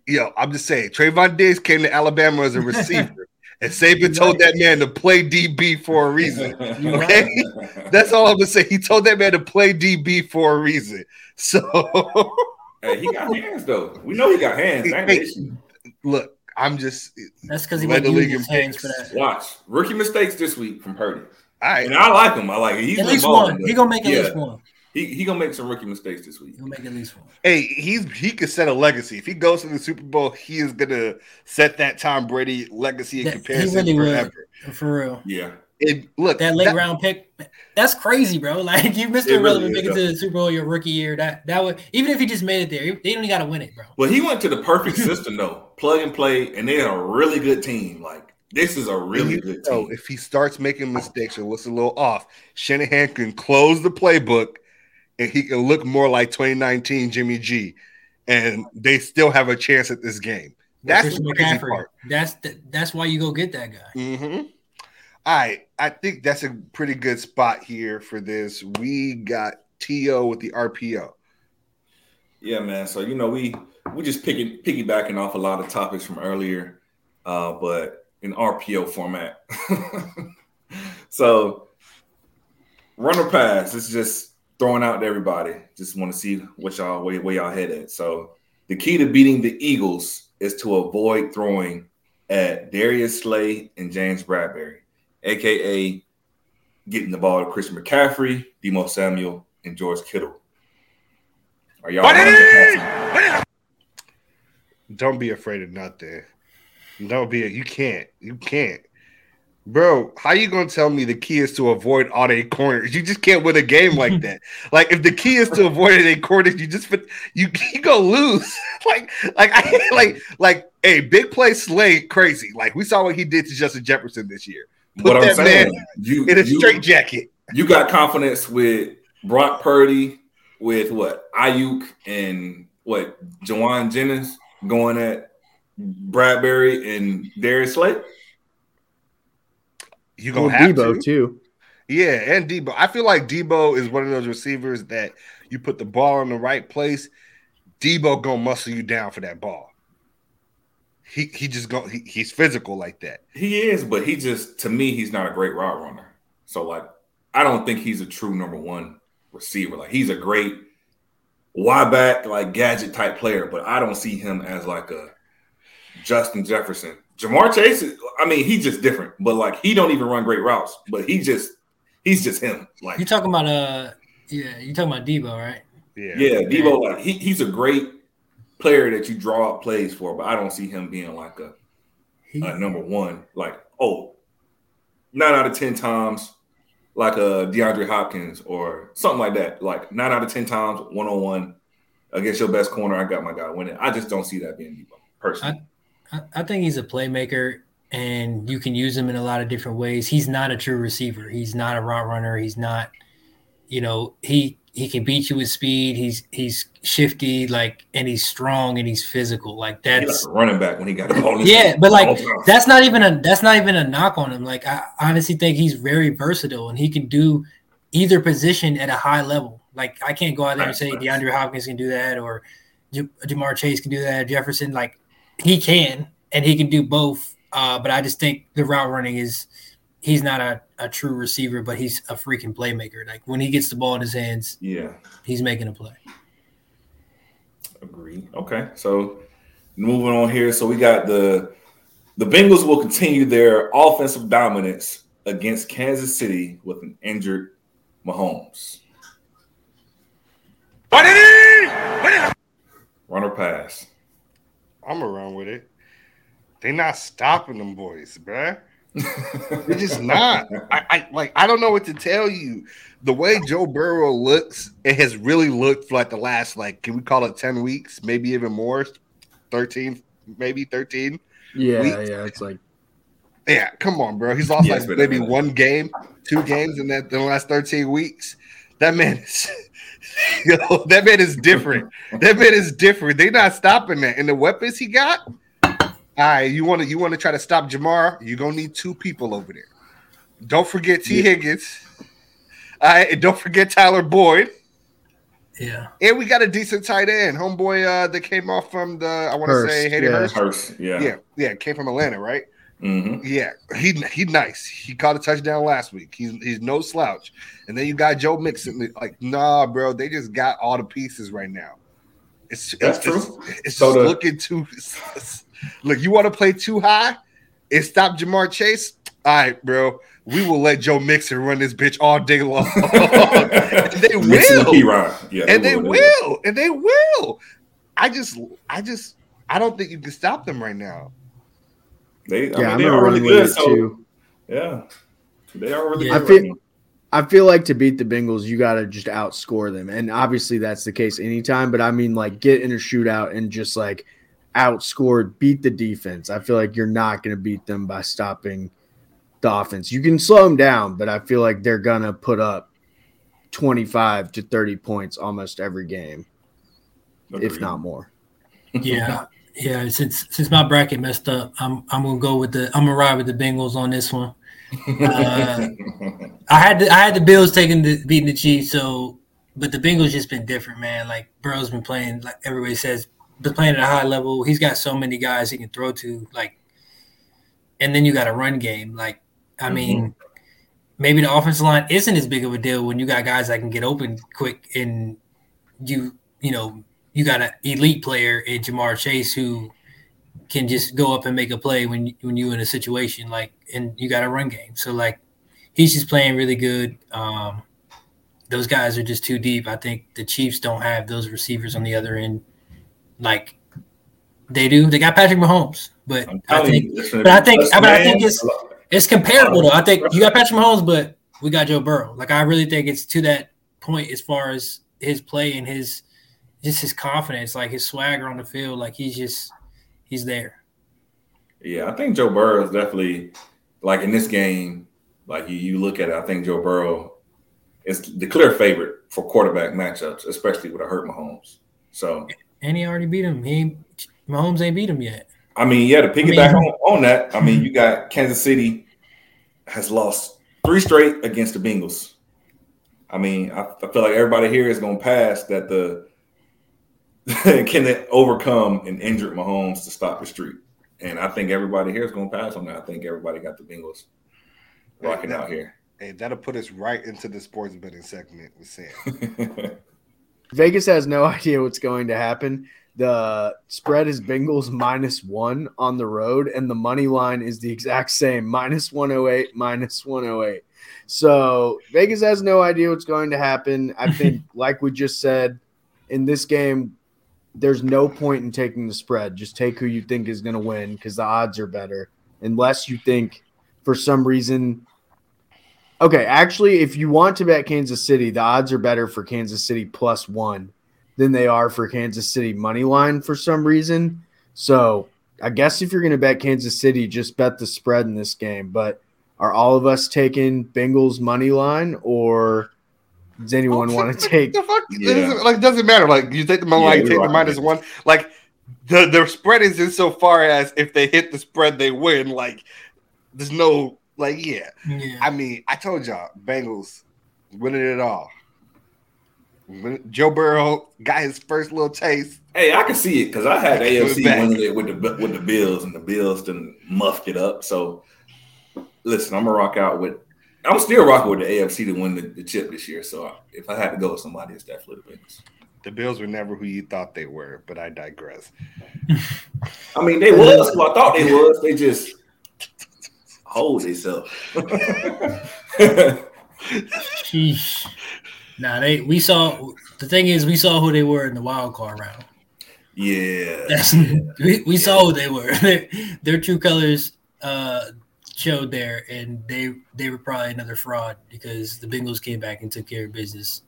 [SPEAKER 3] Yo, I'm just saying, Trevon Diggs came to Alabama as a receiver, and Saban told that man to play DB for a reason. Okay, that's all I'm gonna say. He told that man to play DB for a reason. So
[SPEAKER 4] hey, he got hands though. We know he got hands. That ain't the issue.
[SPEAKER 3] look, I'm just
[SPEAKER 5] That's because he
[SPEAKER 3] Led
[SPEAKER 5] went
[SPEAKER 3] the league
[SPEAKER 5] his
[SPEAKER 3] in
[SPEAKER 5] hands for that.
[SPEAKER 4] Watch rookie mistakes this week from Purdy,
[SPEAKER 3] all right.
[SPEAKER 4] and I like him. I like it. He's
[SPEAKER 5] At
[SPEAKER 4] been
[SPEAKER 5] least
[SPEAKER 4] balling,
[SPEAKER 5] one. He gonna make at
[SPEAKER 4] yeah,
[SPEAKER 5] least one.
[SPEAKER 4] He he gonna make some rookie mistakes this week.
[SPEAKER 5] He gonna make at least one.
[SPEAKER 3] Hey, he's he could set a legacy. If he goes to the Super Bowl, he is gonna set that Tom Brady legacy in
[SPEAKER 5] That- he
[SPEAKER 3] comparison
[SPEAKER 5] really would.
[SPEAKER 3] forever.
[SPEAKER 5] For real.
[SPEAKER 4] Yeah,
[SPEAKER 3] And look,
[SPEAKER 5] That late
[SPEAKER 3] that-
[SPEAKER 5] round pick, that's crazy, bro. Like you missed
[SPEAKER 4] It
[SPEAKER 5] a
[SPEAKER 4] really
[SPEAKER 5] relevant
[SPEAKER 4] is,
[SPEAKER 5] pick into the Super Bowl your rookie year. That that would even if he just made it there, they don't even got to win it, bro.
[SPEAKER 4] Well, he went to the perfect system though, plug and play, and they're a really good team. Like this is a really good
[SPEAKER 3] So
[SPEAKER 4] team.
[SPEAKER 3] if he starts making mistakes or looks a little off, Shanahan can close the playbook and he can look more like 2019 Jimmy G, and they still have a chance at this game. That's the crazy part.
[SPEAKER 5] That's the, that's why you go get that guy.
[SPEAKER 3] Mm-hmm. All right, I think that's a pretty good spot here for this. We got To with the RPO.
[SPEAKER 4] Yeah, man. So you know we we just picking piggybacking off a lot of topics from earlier, uh, but in RPO format. so runner pass. It's just throwing out to everybody. Just want to see what y'all where, where y'all head at. So the key to beating the Eagles is to avoid throwing at Darius Slay and James Bradberry, aka getting the ball to Christian McCaffrey, Deebo Samuel, and George Kittle. Are y'all running the?
[SPEAKER 3] Don't be afraid of nothing. Don't be. A, You can't. You can't, bro. How you gonna tell me the key is to avoid all eight corners? You just can't win a game like that. like if the key is to avoid eight corners, you just you you gonna lose. like like I like like hey, big play Slay crazy. Like we saw what he did to Justin Jefferson this year. Put
[SPEAKER 4] What I'm saying,
[SPEAKER 3] man
[SPEAKER 4] you
[SPEAKER 3] in a
[SPEAKER 4] you,
[SPEAKER 3] straight jacket.
[SPEAKER 4] you got confidence with Brock Purdy, with what Aiyuk and what Jauan Jennings going at Bradberry and Darius Slay.
[SPEAKER 3] You
[SPEAKER 6] Well,
[SPEAKER 3] gonna have
[SPEAKER 6] Deebo
[SPEAKER 3] to.
[SPEAKER 6] too.
[SPEAKER 3] Yeah, and Deebo. I feel like Deebo is one of those receivers that you put the ball in the right place, Deebo gonna muscle you down for that ball. He he just go he, he's physical like that.
[SPEAKER 4] He is, but he just to me he's not a great route runner. So like I don't think he's a true number one receiver. Like he's a great wide back, like gadget type player, but I don't see him as like a Justin Jefferson. Ja'Marr Chase, is, I mean, he's just different, but like he don't even run great routes, but he just he's just him. Like
[SPEAKER 5] You talking about uh yeah, you talking about Deebo, right?
[SPEAKER 3] Yeah.
[SPEAKER 4] yeah, Deebo, like he, he's a great player that you draw up plays for, but I don't see him being like a
[SPEAKER 5] He,
[SPEAKER 4] uh, number one, like oh, nine out of ten times, like a DeAndre Hopkins or something like that. Like nine out of ten times, one on one against your best corner, I got my guy winning. I just don't see that being Deebo personally.
[SPEAKER 5] I, I think he's a playmaker, and you can use him in a lot of different ways. He's not a true receiver. He's not a route runner. He's not, you know, he he can beat you with speed. He's he's shifty, like, and he's strong and he's physical. Like
[SPEAKER 4] like
[SPEAKER 5] that's
[SPEAKER 4] a running back when he got the ball.
[SPEAKER 5] yeah, but like
[SPEAKER 4] all the time.
[SPEAKER 5] that's not even a that's not even a knock on him. Like I honestly think he's very versatile and he can do either position at a high level. Like I can't go out there and say DeAndre Hopkins can do that or Ja'Marr Chase can do that. Jefferson, like he can and he can do both. Uh, but I just think the route running is he's not a, a true receiver, but he's a freaking playmaker. Like when he gets the ball in his hands,
[SPEAKER 4] yeah,
[SPEAKER 5] he's making a play.
[SPEAKER 4] agree. Okay, so moving on here. So we got the the Bengals will continue their offensive dominance against Kansas City with an injured Mahomes. Run or pass.
[SPEAKER 3] I'm around with it. They not stopping them boys, bruh. They're just not. I, I like. I don't know what to tell you. The way Joe Burrow looks, it has really looked for like the last like, can we call it ten weeks, maybe even more, thirteen, maybe thirteen.
[SPEAKER 6] Yeah,
[SPEAKER 3] Weak.
[SPEAKER 6] yeah, it's like
[SPEAKER 3] Yeah, come on, bro. He's lost
[SPEAKER 4] it's
[SPEAKER 3] like maybe one game, two games in that in the last thirteen weeks. That man is, yo, that man is different. that man is different. They not stopping that, and the weapons he got. All right, you want to you want to try to stop Ja'Marr? You're gonna need two people over there. Don't forget Tee Higgins. All right, and don't forget Tyler Boyd.
[SPEAKER 5] Yeah.
[SPEAKER 3] And we got a decent tight end, homeboy uh, that came off from the I want to say Hayden
[SPEAKER 6] yeah.
[SPEAKER 3] Hurst.
[SPEAKER 4] Hurst, yeah.
[SPEAKER 3] Yeah, yeah, came from Atlanta, right?
[SPEAKER 4] Hmm
[SPEAKER 3] Yeah, he he nice. He caught a touchdown last week. He's he's no slouch. And then you got Joe Mixon. Like, nah, bro, they just got all the pieces right now. It's
[SPEAKER 4] That's
[SPEAKER 3] it's,
[SPEAKER 4] true.
[SPEAKER 3] It's, it's
[SPEAKER 4] So the-
[SPEAKER 3] looking too. look, you want to play too high and stop Ja'Marr Chase? All right, bro. We will let Joe Mixon run this bitch all day long. and they will.
[SPEAKER 4] Yeah,
[SPEAKER 3] and they
[SPEAKER 4] will.
[SPEAKER 3] will. And they will. I just, I just, I don't think you can stop them right now.
[SPEAKER 4] They, I
[SPEAKER 6] yeah,
[SPEAKER 4] mean,
[SPEAKER 6] I'm
[SPEAKER 4] they
[SPEAKER 6] gonna
[SPEAKER 4] are
[SPEAKER 6] run
[SPEAKER 4] really
[SPEAKER 6] with
[SPEAKER 4] good.
[SPEAKER 6] it
[SPEAKER 4] So
[SPEAKER 6] too.
[SPEAKER 4] yeah, they are really
[SPEAKER 6] Yeah.
[SPEAKER 4] good.
[SPEAKER 6] I feel-
[SPEAKER 4] right.
[SPEAKER 6] I feel like to beat the Bengals, you got to just outscore them, and obviously that's the case anytime. But I mean, like get in a shootout and just like outscore, beat the defense. I feel like you're not going to beat them by stopping the offense. You can slow them down, but I feel like they're gonna put up twenty five to thirty points almost every game, if not more.
[SPEAKER 5] Yeah, yeah. Since since my bracket messed up, I'm I'm gonna go with the I'm gonna ride with the Bengals on this one. Uh, I had the, I had the Bills taking the beating the Chiefs, so but the Bengals just been different, man. Like Burrow's been playing, like everybody says, been playing at a high level. He's got so many guys he can throw to, like, and then you got a run game. Like, I mean, maybe the offensive line isn't as big of a deal when you got guys that can get open quick and you you know you got an elite player in Ja'Marr Chase who can just go up and make a play when when you in a situation like and you got a run game. So like he's just playing really good. Um, those guys are just too deep. I think the Chiefs don't have those receivers on the other end like they do. They got Patrick Mahomes, but I think
[SPEAKER 4] you,
[SPEAKER 5] but I think- but I think it's- it's comparable though. I think you got Patrick Mahomes, but we got Joe Burrow. Like I really think it's to that point as far as his play and his just his confidence, like his swagger on the field. Like he's just he's there.
[SPEAKER 4] Yeah, I think Joe Burrow is definitely like in this game. Like you, you look at it, I think Joe Burrow is the clear favorite for quarterback matchups, especially with a hurt Mahomes. So,
[SPEAKER 5] And he already beat him. He Mahomes ain't beat him yet.
[SPEAKER 4] I mean, yeah, to piggyback
[SPEAKER 5] mean-
[SPEAKER 4] on, on that, I mean, you got Kansas City has lost three straight against the Bengals. I mean, I, I feel like everybody here is going to pass that the can they overcome an injured Mahomes to stop the streak, and I think everybody here is going to pass on that. I think everybody got the Bengals rocking out here.
[SPEAKER 3] Hey, that'll put us right into the sports betting segment with Sam.
[SPEAKER 6] Vegas has no idea what's going to happen. The spread is Bengals minus one on the road, and the money line is the exact same minus 108, minus 108. So Vegas has no idea what's going to happen. I think, like we just said, in this game, there's no point in taking the spread. Just take who you think is going to win because the odds are better, unless you think for some reason. Okay, actually, if you want to bet Kansas City, the odds are better for Kansas City plus one than they are for Kansas City money line for some reason. So I guess if you're going to bet Kansas City, just bet the spread in this game. But are all of us taking Bengals money line, or does anyone want to take?
[SPEAKER 3] the fuck?
[SPEAKER 4] Yeah.
[SPEAKER 3] It like, doesn't matter. Like, you take the money
[SPEAKER 4] Yeah,
[SPEAKER 3] line, you
[SPEAKER 4] you're
[SPEAKER 3] the minus one. Like, the the spread is in so far as if they hit the spread, they win. Like, there's no like, yeah.
[SPEAKER 5] Yeah.
[SPEAKER 3] I mean, I told y'all, Bengals winning it all. Win- Joe Burrow got his first little taste.
[SPEAKER 4] Hey, I can see it because I had AFC winning it with the with the Bills, and the Bills done muffed it up. So, listen, I'm gonna rock out with. I'm still rocking with the AFC to win the, the chip this year. So, if I had to go with somebody, it's definitely the Bengals.
[SPEAKER 3] The Bills were never who you thought they were, but I digress.
[SPEAKER 4] I mean, they was who I thought they was. They just hold themselves.
[SPEAKER 5] Sheesh. Nah, they we saw the thing is we saw who they were in the wild card round.
[SPEAKER 4] yeah,
[SPEAKER 5] That's we, we saw who they were. their, their true colors uh showed there and they they were probably another fraud because the Bengals came back and took care of business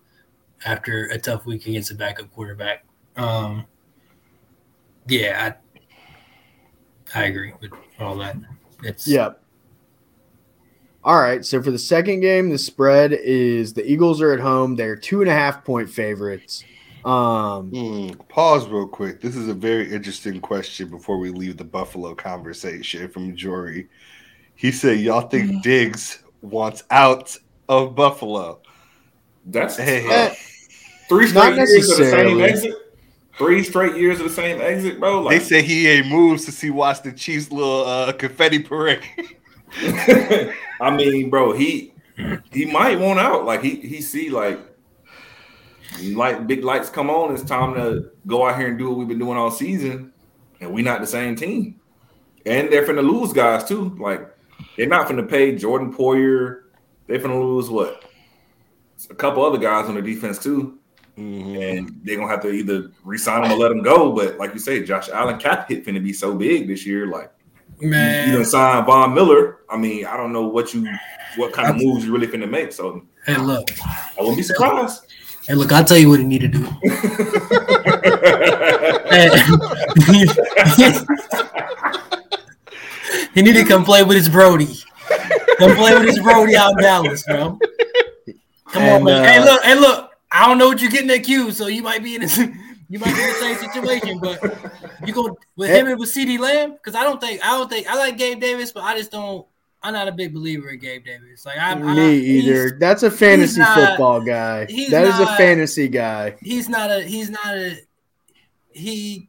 [SPEAKER 5] after a tough week against a backup quarterback. Um yeah, I I agree with all that. It's
[SPEAKER 6] Yep. All right. So for the second game, the spread is the Eagles are at home. They're two and a half point favorites. Um,
[SPEAKER 3] Hmm, pause real quick. This is a very interesting question before we leave the Buffalo conversation from Jory. He said, Y'all think Diggs wants out of Buffalo?
[SPEAKER 4] that's
[SPEAKER 3] Hey,
[SPEAKER 4] uh, three straight years of the same exit. Three straight years of the same exit, bro.
[SPEAKER 3] They say he ain't moved since he watched the Chiefs' little uh, confetti parade.
[SPEAKER 4] I mean, bro, he he might want out. Like he he see like like big lights come on. It's time to go out here and do what we've been doing all season, and we not the same team. And they're finna lose guys too. Like they're not going to pay Jordan Poyer. They're going to lose what a couple other guys on the defense too, mm-hmm. and they're gonna have to either resign them or let them go. But like you say, Josh Allen cap hit finna be so big this year. Like you
[SPEAKER 5] man.
[SPEAKER 4] done signed Von Miller. I mean, I don't know what you what kind of moves you really finna make. So
[SPEAKER 5] Hey look.
[SPEAKER 4] I wouldn't be surprised.
[SPEAKER 5] Hey look, I'll tell you what he need to do. he need to come play with his Brody. Come play with his Brody out in Dallas, bro. Come on, man.
[SPEAKER 6] uh,
[SPEAKER 5] hey, look, hey, look. I don't know what you're getting at Q, so you might be in this. You might be in the same situation, but you go with him and with CeeDee Lamb because I don't think I don't think I like Gabe Davis, but I just don't. I'm not a big believer in Gabe Davis. Like I, I
[SPEAKER 6] me
[SPEAKER 5] he's-
[SPEAKER 6] either. That's a fantasy
[SPEAKER 5] not-
[SPEAKER 6] football guy. That is a fantasy guy.
[SPEAKER 5] He's not a. He's not a. He.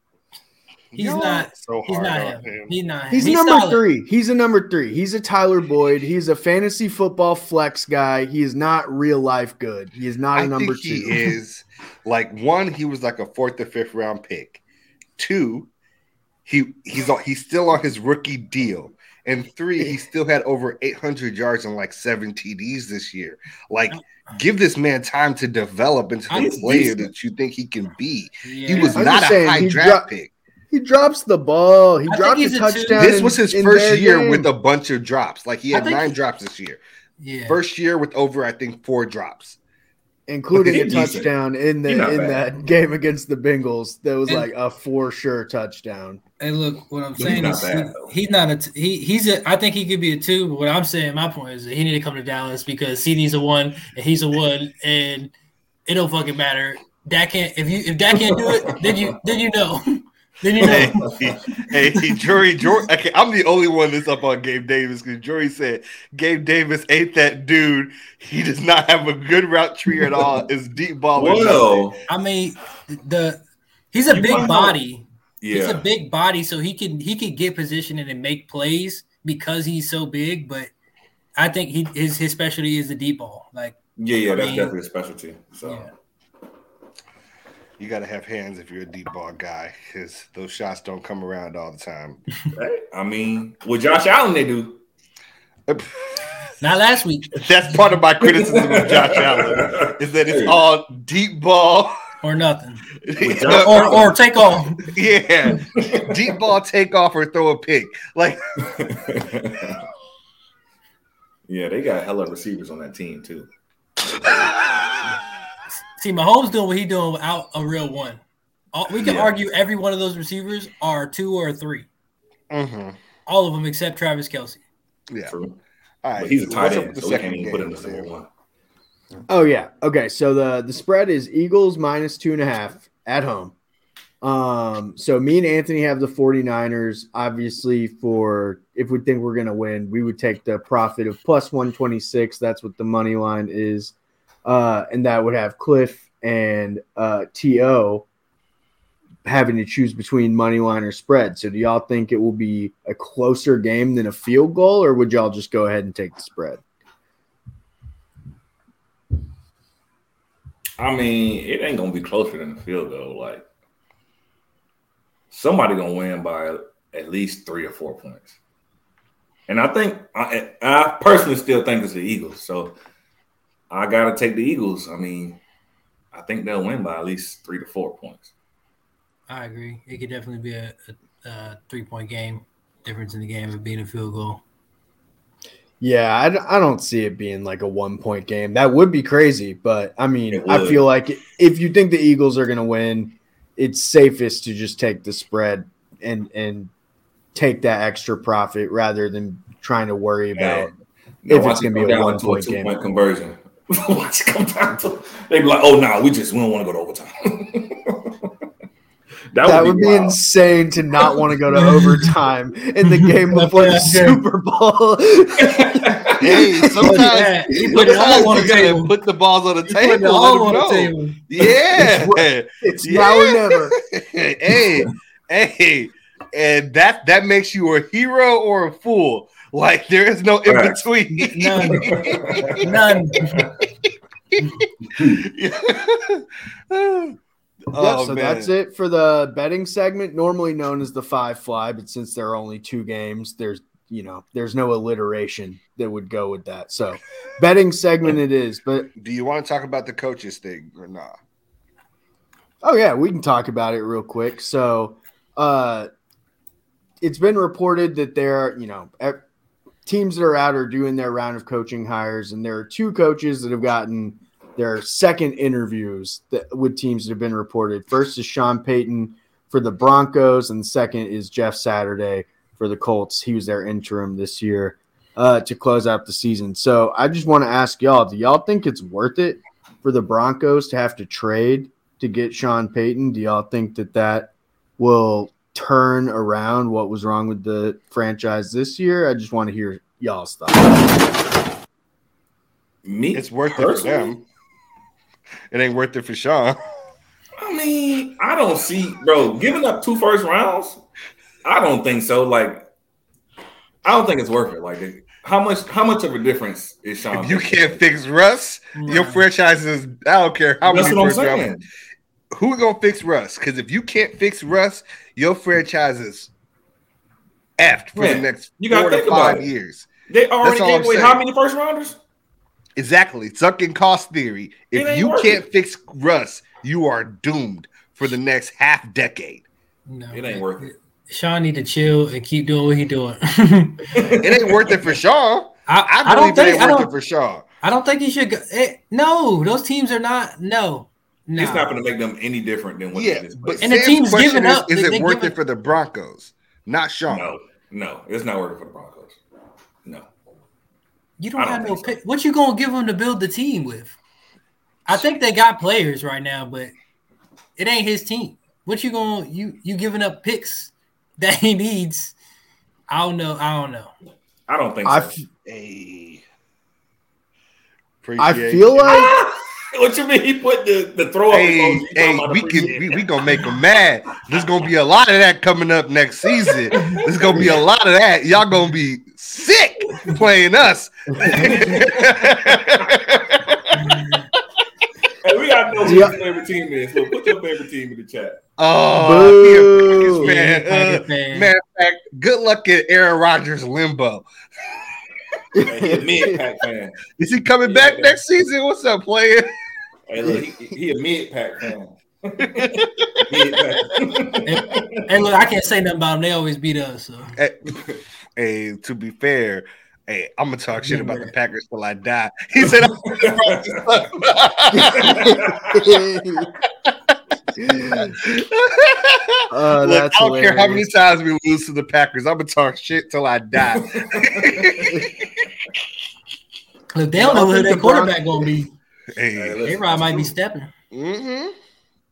[SPEAKER 5] He's
[SPEAKER 3] Y'all
[SPEAKER 5] not.
[SPEAKER 3] so
[SPEAKER 5] He's not him.
[SPEAKER 3] him.
[SPEAKER 5] He's not. him.
[SPEAKER 6] He's, number
[SPEAKER 5] solid.
[SPEAKER 6] three. He's a number three. He's a Tyler Boyd. He's a fantasy football flex guy. He is not real life good. He is not a
[SPEAKER 3] I
[SPEAKER 6] number
[SPEAKER 3] think he is like one. He was like a fourth or fifth round pick. Two, he he's on, he's still on his rookie deal. And three, he still had over 800 yards and like seven TDs this year. Like, uh-uh. give this man time to develop into the
[SPEAKER 5] I'm-
[SPEAKER 3] player
[SPEAKER 4] he's-
[SPEAKER 3] that you think he can be.
[SPEAKER 5] Yeah.
[SPEAKER 3] He was
[SPEAKER 6] I'm
[SPEAKER 3] not a
[SPEAKER 6] saying,
[SPEAKER 3] high draft
[SPEAKER 6] dropped-
[SPEAKER 3] pick.
[SPEAKER 6] He drops the ball. He
[SPEAKER 5] I
[SPEAKER 6] dropped a
[SPEAKER 5] he's a
[SPEAKER 6] touchdown.
[SPEAKER 3] This
[SPEAKER 6] in-
[SPEAKER 3] was his first year
[SPEAKER 6] game.
[SPEAKER 3] with a bunch of drops. Like he had nine
[SPEAKER 5] he-
[SPEAKER 3] drops this year.
[SPEAKER 5] Yeah.
[SPEAKER 3] First year with over, I think, four drops.
[SPEAKER 6] including
[SPEAKER 4] He
[SPEAKER 6] a
[SPEAKER 4] decent.
[SPEAKER 6] touchdown in the in
[SPEAKER 4] bad.
[SPEAKER 6] that game against the Bengals. That was
[SPEAKER 5] And-
[SPEAKER 6] like a for sure touchdown.
[SPEAKER 5] Hey, look, what I'm saying
[SPEAKER 4] not
[SPEAKER 5] is
[SPEAKER 4] bad,
[SPEAKER 5] he- he's not a t- he he's a I think he could be a two, but what I'm saying, my point is that he need to come to Dallas because CeeDee's a one and he's a one and it don't fucking matter. Dak can't if you if Dak can't do it, then you then you know. Then you
[SPEAKER 3] Hey,
[SPEAKER 5] know.
[SPEAKER 3] hey, Jory, Jory, okay, I'm the only one that's up on Gabe Davis because Jory said Gabe Davis ain't that dude. He does not have a good route tree at all. It's deep ball. or nothing.
[SPEAKER 4] Well,
[SPEAKER 5] I mean the he's a
[SPEAKER 4] You
[SPEAKER 5] big
[SPEAKER 4] might know.
[SPEAKER 5] body. He's a big body, so he can he can get positioned and make plays because he's so big. But I think he his his specialty is the deep ball. Like
[SPEAKER 4] yeah, yeah.
[SPEAKER 5] I
[SPEAKER 4] That's
[SPEAKER 5] mean-
[SPEAKER 4] definitely a specialty. So
[SPEAKER 5] yeah.
[SPEAKER 3] You got to have hands if you're a deep ball guy because those shots don't come around all the time.
[SPEAKER 4] I mean, with Josh Allen, they do.
[SPEAKER 5] not last week
[SPEAKER 3] That's part of my criticism of Josh Allen is that it's all deep ball.
[SPEAKER 5] or nothing. Or or take off.
[SPEAKER 3] yeah, deep ball take off or throw a pick. Like
[SPEAKER 4] yeah, they got hella receivers on that team too.
[SPEAKER 5] See, Mahomes doing what he doing without a real one. We can
[SPEAKER 4] Yeah.
[SPEAKER 5] argue every one of those receivers are two or three.
[SPEAKER 3] Mm-hmm.
[SPEAKER 5] All of them except Travis Kelce.
[SPEAKER 3] Yeah.
[SPEAKER 4] True.
[SPEAKER 3] All right.
[SPEAKER 4] But he's a tight end, so we can't even put him as
[SPEAKER 3] game,
[SPEAKER 4] number one.
[SPEAKER 6] Oh yeah. Okay. So the the spread is Eagles minus two and a half at home. Um, so me and Anthony have the 49ers. Obviously, for if we think we're gonna win, we would take the profit of plus 126. That's what the money line is. Uh, and that would have Cliff and uh TO having to choose between money line or spread. So do y'all think it will be a closer game than a field goal, or would y'all just go ahead and take the spread?
[SPEAKER 4] I mean, it ain't gonna be closer than the field goal. Like somebody gonna win by at least three or four points. And I think I, I personally still think it's the Eagles. So I gotta take the Eagles. I mean, I think they'll win by at least three to four points.
[SPEAKER 5] I agree. It could definitely be a, a, a three point game. Difference in the game of being a field goal.
[SPEAKER 6] Yeah, I don't see it being like a one point game. That would be crazy, but I mean, I feel like if you think the Eagles are going to win, it's safest to just take the spread and and take that extra profit rather than trying to worry about.
[SPEAKER 4] No,
[SPEAKER 6] If
[SPEAKER 4] watch
[SPEAKER 6] it's gonna be
[SPEAKER 4] come
[SPEAKER 6] a
[SPEAKER 4] down
[SPEAKER 6] one
[SPEAKER 4] to
[SPEAKER 6] point
[SPEAKER 4] two
[SPEAKER 6] game.
[SPEAKER 4] point conversion. watch it come down to they be like, oh no, we just we don't want to go to overtime. that,
[SPEAKER 6] That
[SPEAKER 4] would
[SPEAKER 6] would be insane to not want to go to overtime in the game before the Super Bowl.
[SPEAKER 3] Hey, sometimes,
[SPEAKER 5] Yeah, he put it all on
[SPEAKER 3] you
[SPEAKER 5] the table.
[SPEAKER 3] put the balls on the
[SPEAKER 5] He put it
[SPEAKER 3] table.
[SPEAKER 5] all
[SPEAKER 3] let
[SPEAKER 5] on the table.
[SPEAKER 3] Yeah.
[SPEAKER 6] it's
[SPEAKER 3] Yeah.
[SPEAKER 6] now or never.
[SPEAKER 3] hey, hey, and that that makes you a hero or a fool. Like there is no in
[SPEAKER 4] Right.
[SPEAKER 3] between.
[SPEAKER 5] None. None.
[SPEAKER 3] oh,
[SPEAKER 6] yeah, so
[SPEAKER 3] man.
[SPEAKER 6] that's it for the betting segment, normally known as the five fly. But since there are only two games, there's you know there's no alliteration that would go with that. So betting segment it is. But
[SPEAKER 3] Do you want to talk about the coaches thing or not?
[SPEAKER 6] oh yeah, we can talk about it real quick. So uh, it's been reported that there are you know teams that are out are doing their round of coaching hires, and there are two coaches that have gotten their second interviews that with teams that have been reported. First is Sean Payton for the Broncos, and second is Jeff Saturday for the Colts. He was their interim this year uh, to close out the season. So I just want to ask y'all: Do y'all think it's worth it for the Broncos to have to trade to get Sean Payton? Do y'all think that that will turn around what was wrong with the franchise this year? I just want to hear y'all's thoughts.
[SPEAKER 4] Me,
[SPEAKER 3] It's worth it for
[SPEAKER 4] personally,
[SPEAKER 3] them. It ain't worth it for Sean.
[SPEAKER 4] I mean, I don't see, bro, giving up two first rounds. I don't think so. Like, I don't think it's worth it. Like, how much? How much of a difference is Sean?
[SPEAKER 3] If you can't fix Russ, your franchise is. I don't care how
[SPEAKER 4] That's
[SPEAKER 3] many
[SPEAKER 4] what I'm
[SPEAKER 3] first round-
[SPEAKER 4] saying.
[SPEAKER 3] Who gonna fix Russ? Because if you can't fix Russ, your franchise is effed for the next
[SPEAKER 4] you
[SPEAKER 3] four to five years.
[SPEAKER 4] They already gave away
[SPEAKER 3] saying.
[SPEAKER 4] how many first rounders?
[SPEAKER 3] Exactly. Sunken cost theory. If you
[SPEAKER 4] worth
[SPEAKER 3] can't fix Russ, you are doomed for the next half decade.
[SPEAKER 5] No,
[SPEAKER 4] It ain't worth it.
[SPEAKER 5] Sean need to chill and keep doing what he doing.
[SPEAKER 3] It ain't worth it for Sean.
[SPEAKER 5] I,
[SPEAKER 3] I
[SPEAKER 5] I don't
[SPEAKER 3] it
[SPEAKER 5] think
[SPEAKER 3] ain't
[SPEAKER 5] I
[SPEAKER 3] worth it
[SPEAKER 5] don't,
[SPEAKER 3] for Sean.
[SPEAKER 5] I don't think he should go. eh, no, those teams are not. No, no.
[SPEAKER 4] It's not going to make them any different than what
[SPEAKER 3] Yeah,
[SPEAKER 4] it is.
[SPEAKER 3] but
[SPEAKER 5] And the team's giving
[SPEAKER 3] is,
[SPEAKER 5] up.
[SPEAKER 3] Is
[SPEAKER 5] They-
[SPEAKER 3] it worth it for the Broncos? Not Sean.
[SPEAKER 4] no, no, it's not working for the Broncos. No,
[SPEAKER 5] You don't
[SPEAKER 4] don't
[SPEAKER 5] have no
[SPEAKER 4] so.
[SPEAKER 5] pick. What you gonna give them to build the team with? I think they got players right now, but it ain't his team. What you going to you you giving up picks that he needs? I don't know. I don't know.
[SPEAKER 4] I don't think
[SPEAKER 6] I,
[SPEAKER 4] so.
[SPEAKER 6] f-
[SPEAKER 3] Hey.
[SPEAKER 6] I feel like
[SPEAKER 4] what you mean? He put the the throw up
[SPEAKER 3] Hey,
[SPEAKER 4] emoji.
[SPEAKER 3] Hey, we can we, we gonna make him mad. There's gonna be a lot of that coming up next season. There's gonna be a lot of that. Y'all gonna be sick playing us.
[SPEAKER 4] Hey, we got to know who
[SPEAKER 6] Yeah.
[SPEAKER 4] your favorite team is. So put your favorite team in the chat.
[SPEAKER 3] oh, he a
[SPEAKER 6] Boo.
[SPEAKER 3] Packers fan.
[SPEAKER 5] Yeah, Packers
[SPEAKER 3] Uh,
[SPEAKER 5] fan.
[SPEAKER 3] matter of fact, good luck at Aaron Rodgers limbo.
[SPEAKER 4] Hey, he a mid pack fan.
[SPEAKER 3] Is he coming
[SPEAKER 4] Yeah.
[SPEAKER 3] back next season? What's up, player?
[SPEAKER 4] Hey, look, he, he a mid pack fan. mid-pack.
[SPEAKER 5] Hey, look, I can't say nothing about them. They always beat us. So.
[SPEAKER 3] Hey, hey, to be fair, hey, I'm gonna talk shit about the Packers till I die. He said,
[SPEAKER 6] Uh,
[SPEAKER 3] Look,
[SPEAKER 6] that's
[SPEAKER 3] I don't care how many times we lose to the Packers. I'm gonna talk shit till I die.
[SPEAKER 5] Look, they don't know who their
[SPEAKER 6] the
[SPEAKER 5] quarterback gonna be.
[SPEAKER 4] Hey,
[SPEAKER 3] hey,
[SPEAKER 5] A Rod might be
[SPEAKER 4] that's
[SPEAKER 5] stepping.
[SPEAKER 3] hmm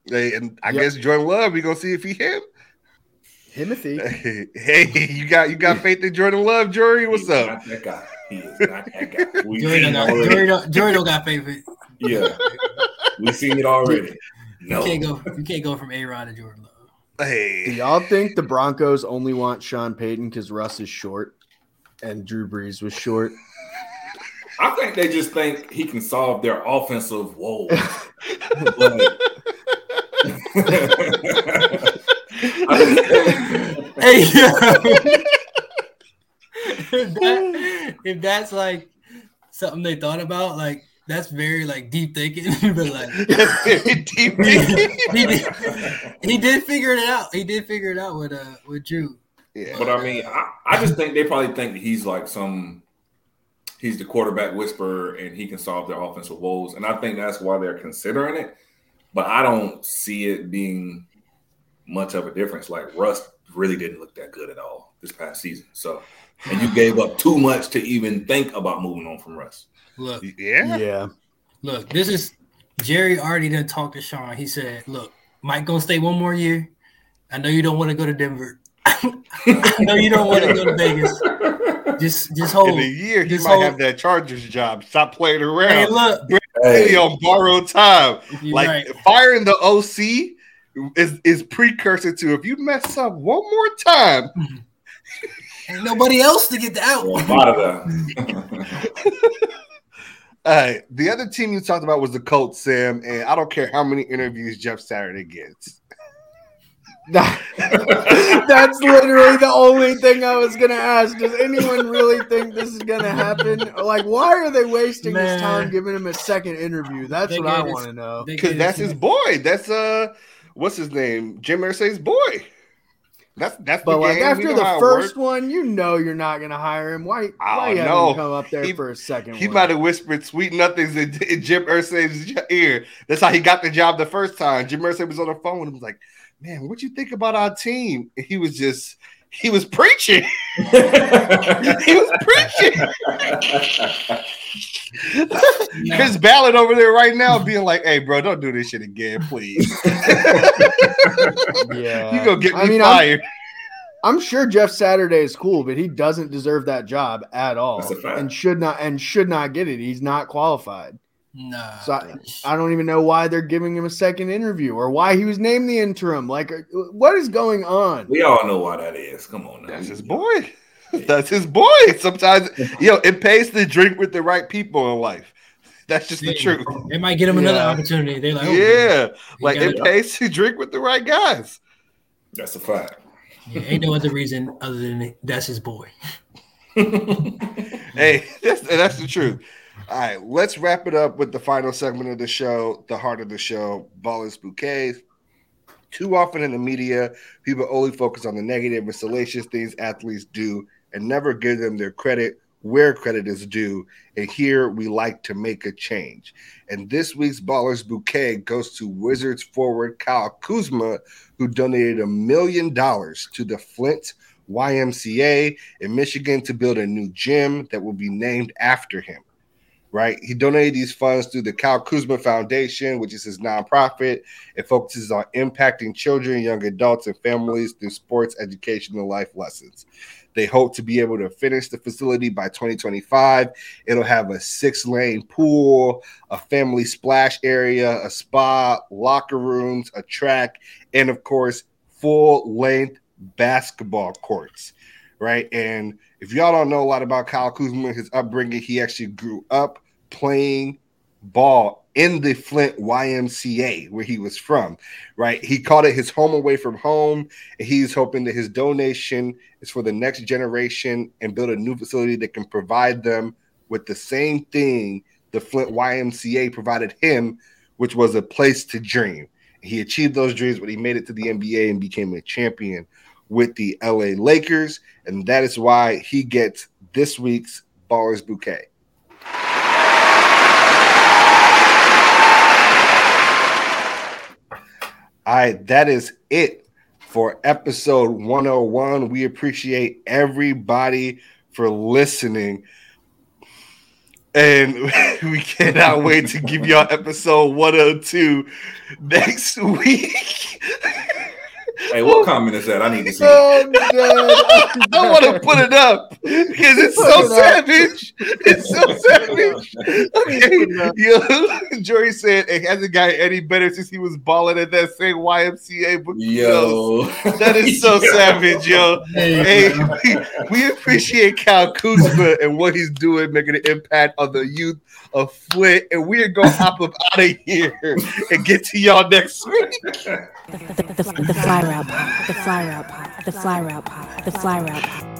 [SPEAKER 3] hey, and I
[SPEAKER 6] Yep.
[SPEAKER 3] guess Jordan Love. We gonna see if he him.
[SPEAKER 6] Timothy.
[SPEAKER 3] Hey, you got you got faith in Jordan Love, Jory?
[SPEAKER 4] true.
[SPEAKER 3] What's
[SPEAKER 4] He's
[SPEAKER 3] up?
[SPEAKER 4] Not that guy. He is not that guy. We
[SPEAKER 5] Jory
[SPEAKER 4] seen
[SPEAKER 5] don't
[SPEAKER 4] it
[SPEAKER 5] got
[SPEAKER 4] already.
[SPEAKER 5] Jory don't, Jory don't got favorite.
[SPEAKER 4] Yeah, we seen it already. No,
[SPEAKER 5] You can't go. You can't go from A Rod to Jordan Love.
[SPEAKER 3] Hey, do
[SPEAKER 6] y'all think the Broncos only want Sean Payton because Russ is short and Drew Brees was short?
[SPEAKER 4] I think they just think he can solve their offensive woes.
[SPEAKER 5] Hey, yo. if, that, if that's like something they thought about, like that's very like deep thinking. but like
[SPEAKER 3] that's very deep.
[SPEAKER 5] he did, he did figure it out. He did figure it out with uh with Drew.
[SPEAKER 3] yeah.
[SPEAKER 4] But I mean, I, I just think they probably think that he's like some he's the quarterback whisperer and he can solve their offensive woes. And I think that's why they're considering it. But I don't see it being much of a difference. Like Russ really didn't look that good at all this past season. So and you gave up too much to even think about moving on from Russ.
[SPEAKER 5] Look,
[SPEAKER 3] Yeah.
[SPEAKER 6] Yeah.
[SPEAKER 5] look. This is Jerry already done talked to Sean. He said, "Look, Mike gonna stay one more year. I know you don't want to go to Denver. I know you don't want to go to Vegas. Just just hold.
[SPEAKER 3] In a year, he might
[SPEAKER 5] whole-
[SPEAKER 3] have that Chargers job. Stop playing around.
[SPEAKER 5] Hey,
[SPEAKER 3] around.
[SPEAKER 5] look,
[SPEAKER 3] Hey, on borrowed time.
[SPEAKER 5] you're
[SPEAKER 3] like
[SPEAKER 5] right.
[SPEAKER 3] firing the OC is is precursor to if you mess up one more time.
[SPEAKER 5] Ain't nobody else to get the out.
[SPEAKER 4] A lot of that.
[SPEAKER 3] Uh, the other team you talked about was the Colts, Sam, and I don't care how many interviews Jeff Saturday gets.
[SPEAKER 6] That's literally the only thing I was gonna ask. Does anyone really think this is gonna happen? Like, why are they wasting
[SPEAKER 5] Man.
[SPEAKER 6] this time giving him a second interview? That's
[SPEAKER 5] They
[SPEAKER 6] what I want to know.
[SPEAKER 3] Because that's his boy. That's uh, what's his name? Jim Irsay's boy. That's that's
[SPEAKER 6] But
[SPEAKER 3] the
[SPEAKER 6] like
[SPEAKER 3] game. We
[SPEAKER 6] after
[SPEAKER 3] know
[SPEAKER 6] the first one, you know you're not gonna hire him. Why?
[SPEAKER 3] I
[SPEAKER 6] Why
[SPEAKER 3] don't
[SPEAKER 6] you
[SPEAKER 3] know.
[SPEAKER 6] come up there
[SPEAKER 3] He-
[SPEAKER 6] for a second?
[SPEAKER 3] He
[SPEAKER 6] one?
[SPEAKER 3] might have whispered sweet nothings in, in Jim Irsay's ear. That's how he got the job the first time. Jim Irsay was on the phone and was like, "Man, what you think about our team?" And he was just, he was preaching. he was preaching. Chris Ballard over there right now being like, "Hey, bro, don't do this shit again, please.
[SPEAKER 6] Yeah,
[SPEAKER 3] you gonna get me
[SPEAKER 6] I mean, I'm-
[SPEAKER 3] fired."
[SPEAKER 6] I'm sure Jeff Saturday is cool, but he doesn't deserve that job at all,
[SPEAKER 4] That's a fact.
[SPEAKER 6] and should not and should not get it. He's not qualified.
[SPEAKER 5] Nah.
[SPEAKER 6] So I, I don't even know why they're giving him a second interview or why he was named the interim. Like, uh, what is going on?
[SPEAKER 4] we all know why that is. Come on now.
[SPEAKER 3] That's his boy. That's his boy. Sometimes, yo, it pays to drink with the right people in life. That's just the truth.
[SPEAKER 5] It might get him another
[SPEAKER 6] Yeah.
[SPEAKER 5] opportunity. They're like, oh,
[SPEAKER 3] Yeah, like it pays to drink with the right guys.
[SPEAKER 4] That's a fact.
[SPEAKER 5] Yeah, ain't no other reason other than that's his boy.
[SPEAKER 3] Hey, that's that's the truth. All right, let's wrap it up with the final segment of the show, the heart of the show, ballers bouquets. Too often in the media, people only focus on the negative and salacious things athletes do and never give them their credit where credit is due. And here we like to make a change. And this week's Ballers Bouquet goes to Wizards forward Kyle Kuzma, who donated a million dollars to the Flint YMCA in Michigan to build a new gym that will be named after him. Right? He donated these funds through the Kyle Kuzma Foundation, which is his nonprofit. It focuses on impacting children, young adults, and families through sports, education, and life lessons. They hope to be able to finish the facility by 2025. It'll have a six lane pool, a family splash area, a spa, locker rooms, a track, and of course, full length basketball courts. Right. And if y'all don't know a lot about Kyle Kuzma, his upbringing, he actually grew up playing ball in the Flint YMCA where he was from, right? He called it his home away from home. And he's hoping that his donation is for the next generation and build a new facility that can provide them with the same thing the Flint YMCA provided him, which was a place to dream. He achieved those dreams when he made it to the NBA and became a champion with the LA Lakers. And that is why he gets this week's Ballers Bouquet. All right, that is it for episode 101. We appreciate everybody for listening. And we cannot wait to give y'all episode 102 next week.
[SPEAKER 4] Hey, what comment is that? I need to see. it.
[SPEAKER 6] Oh, I'm dead.
[SPEAKER 3] Want to put it up because it's so
[SPEAKER 6] it
[SPEAKER 3] savage. It's so savage. Okay, yo, Jory said it hasn't got any better since he was balling at that same YMCA book.
[SPEAKER 4] Yo,
[SPEAKER 3] that is so
[SPEAKER 4] Yo.
[SPEAKER 3] savage, yo. Hey, we, we appreciate Cal Kuzma and what he's doing, making an impact on the youth of Flint. And we are gonna hop up out of here and get to y'all next week.
[SPEAKER 7] The, the, the, the fly route pod, the fly route pod, the fly route pod, the fly route pod.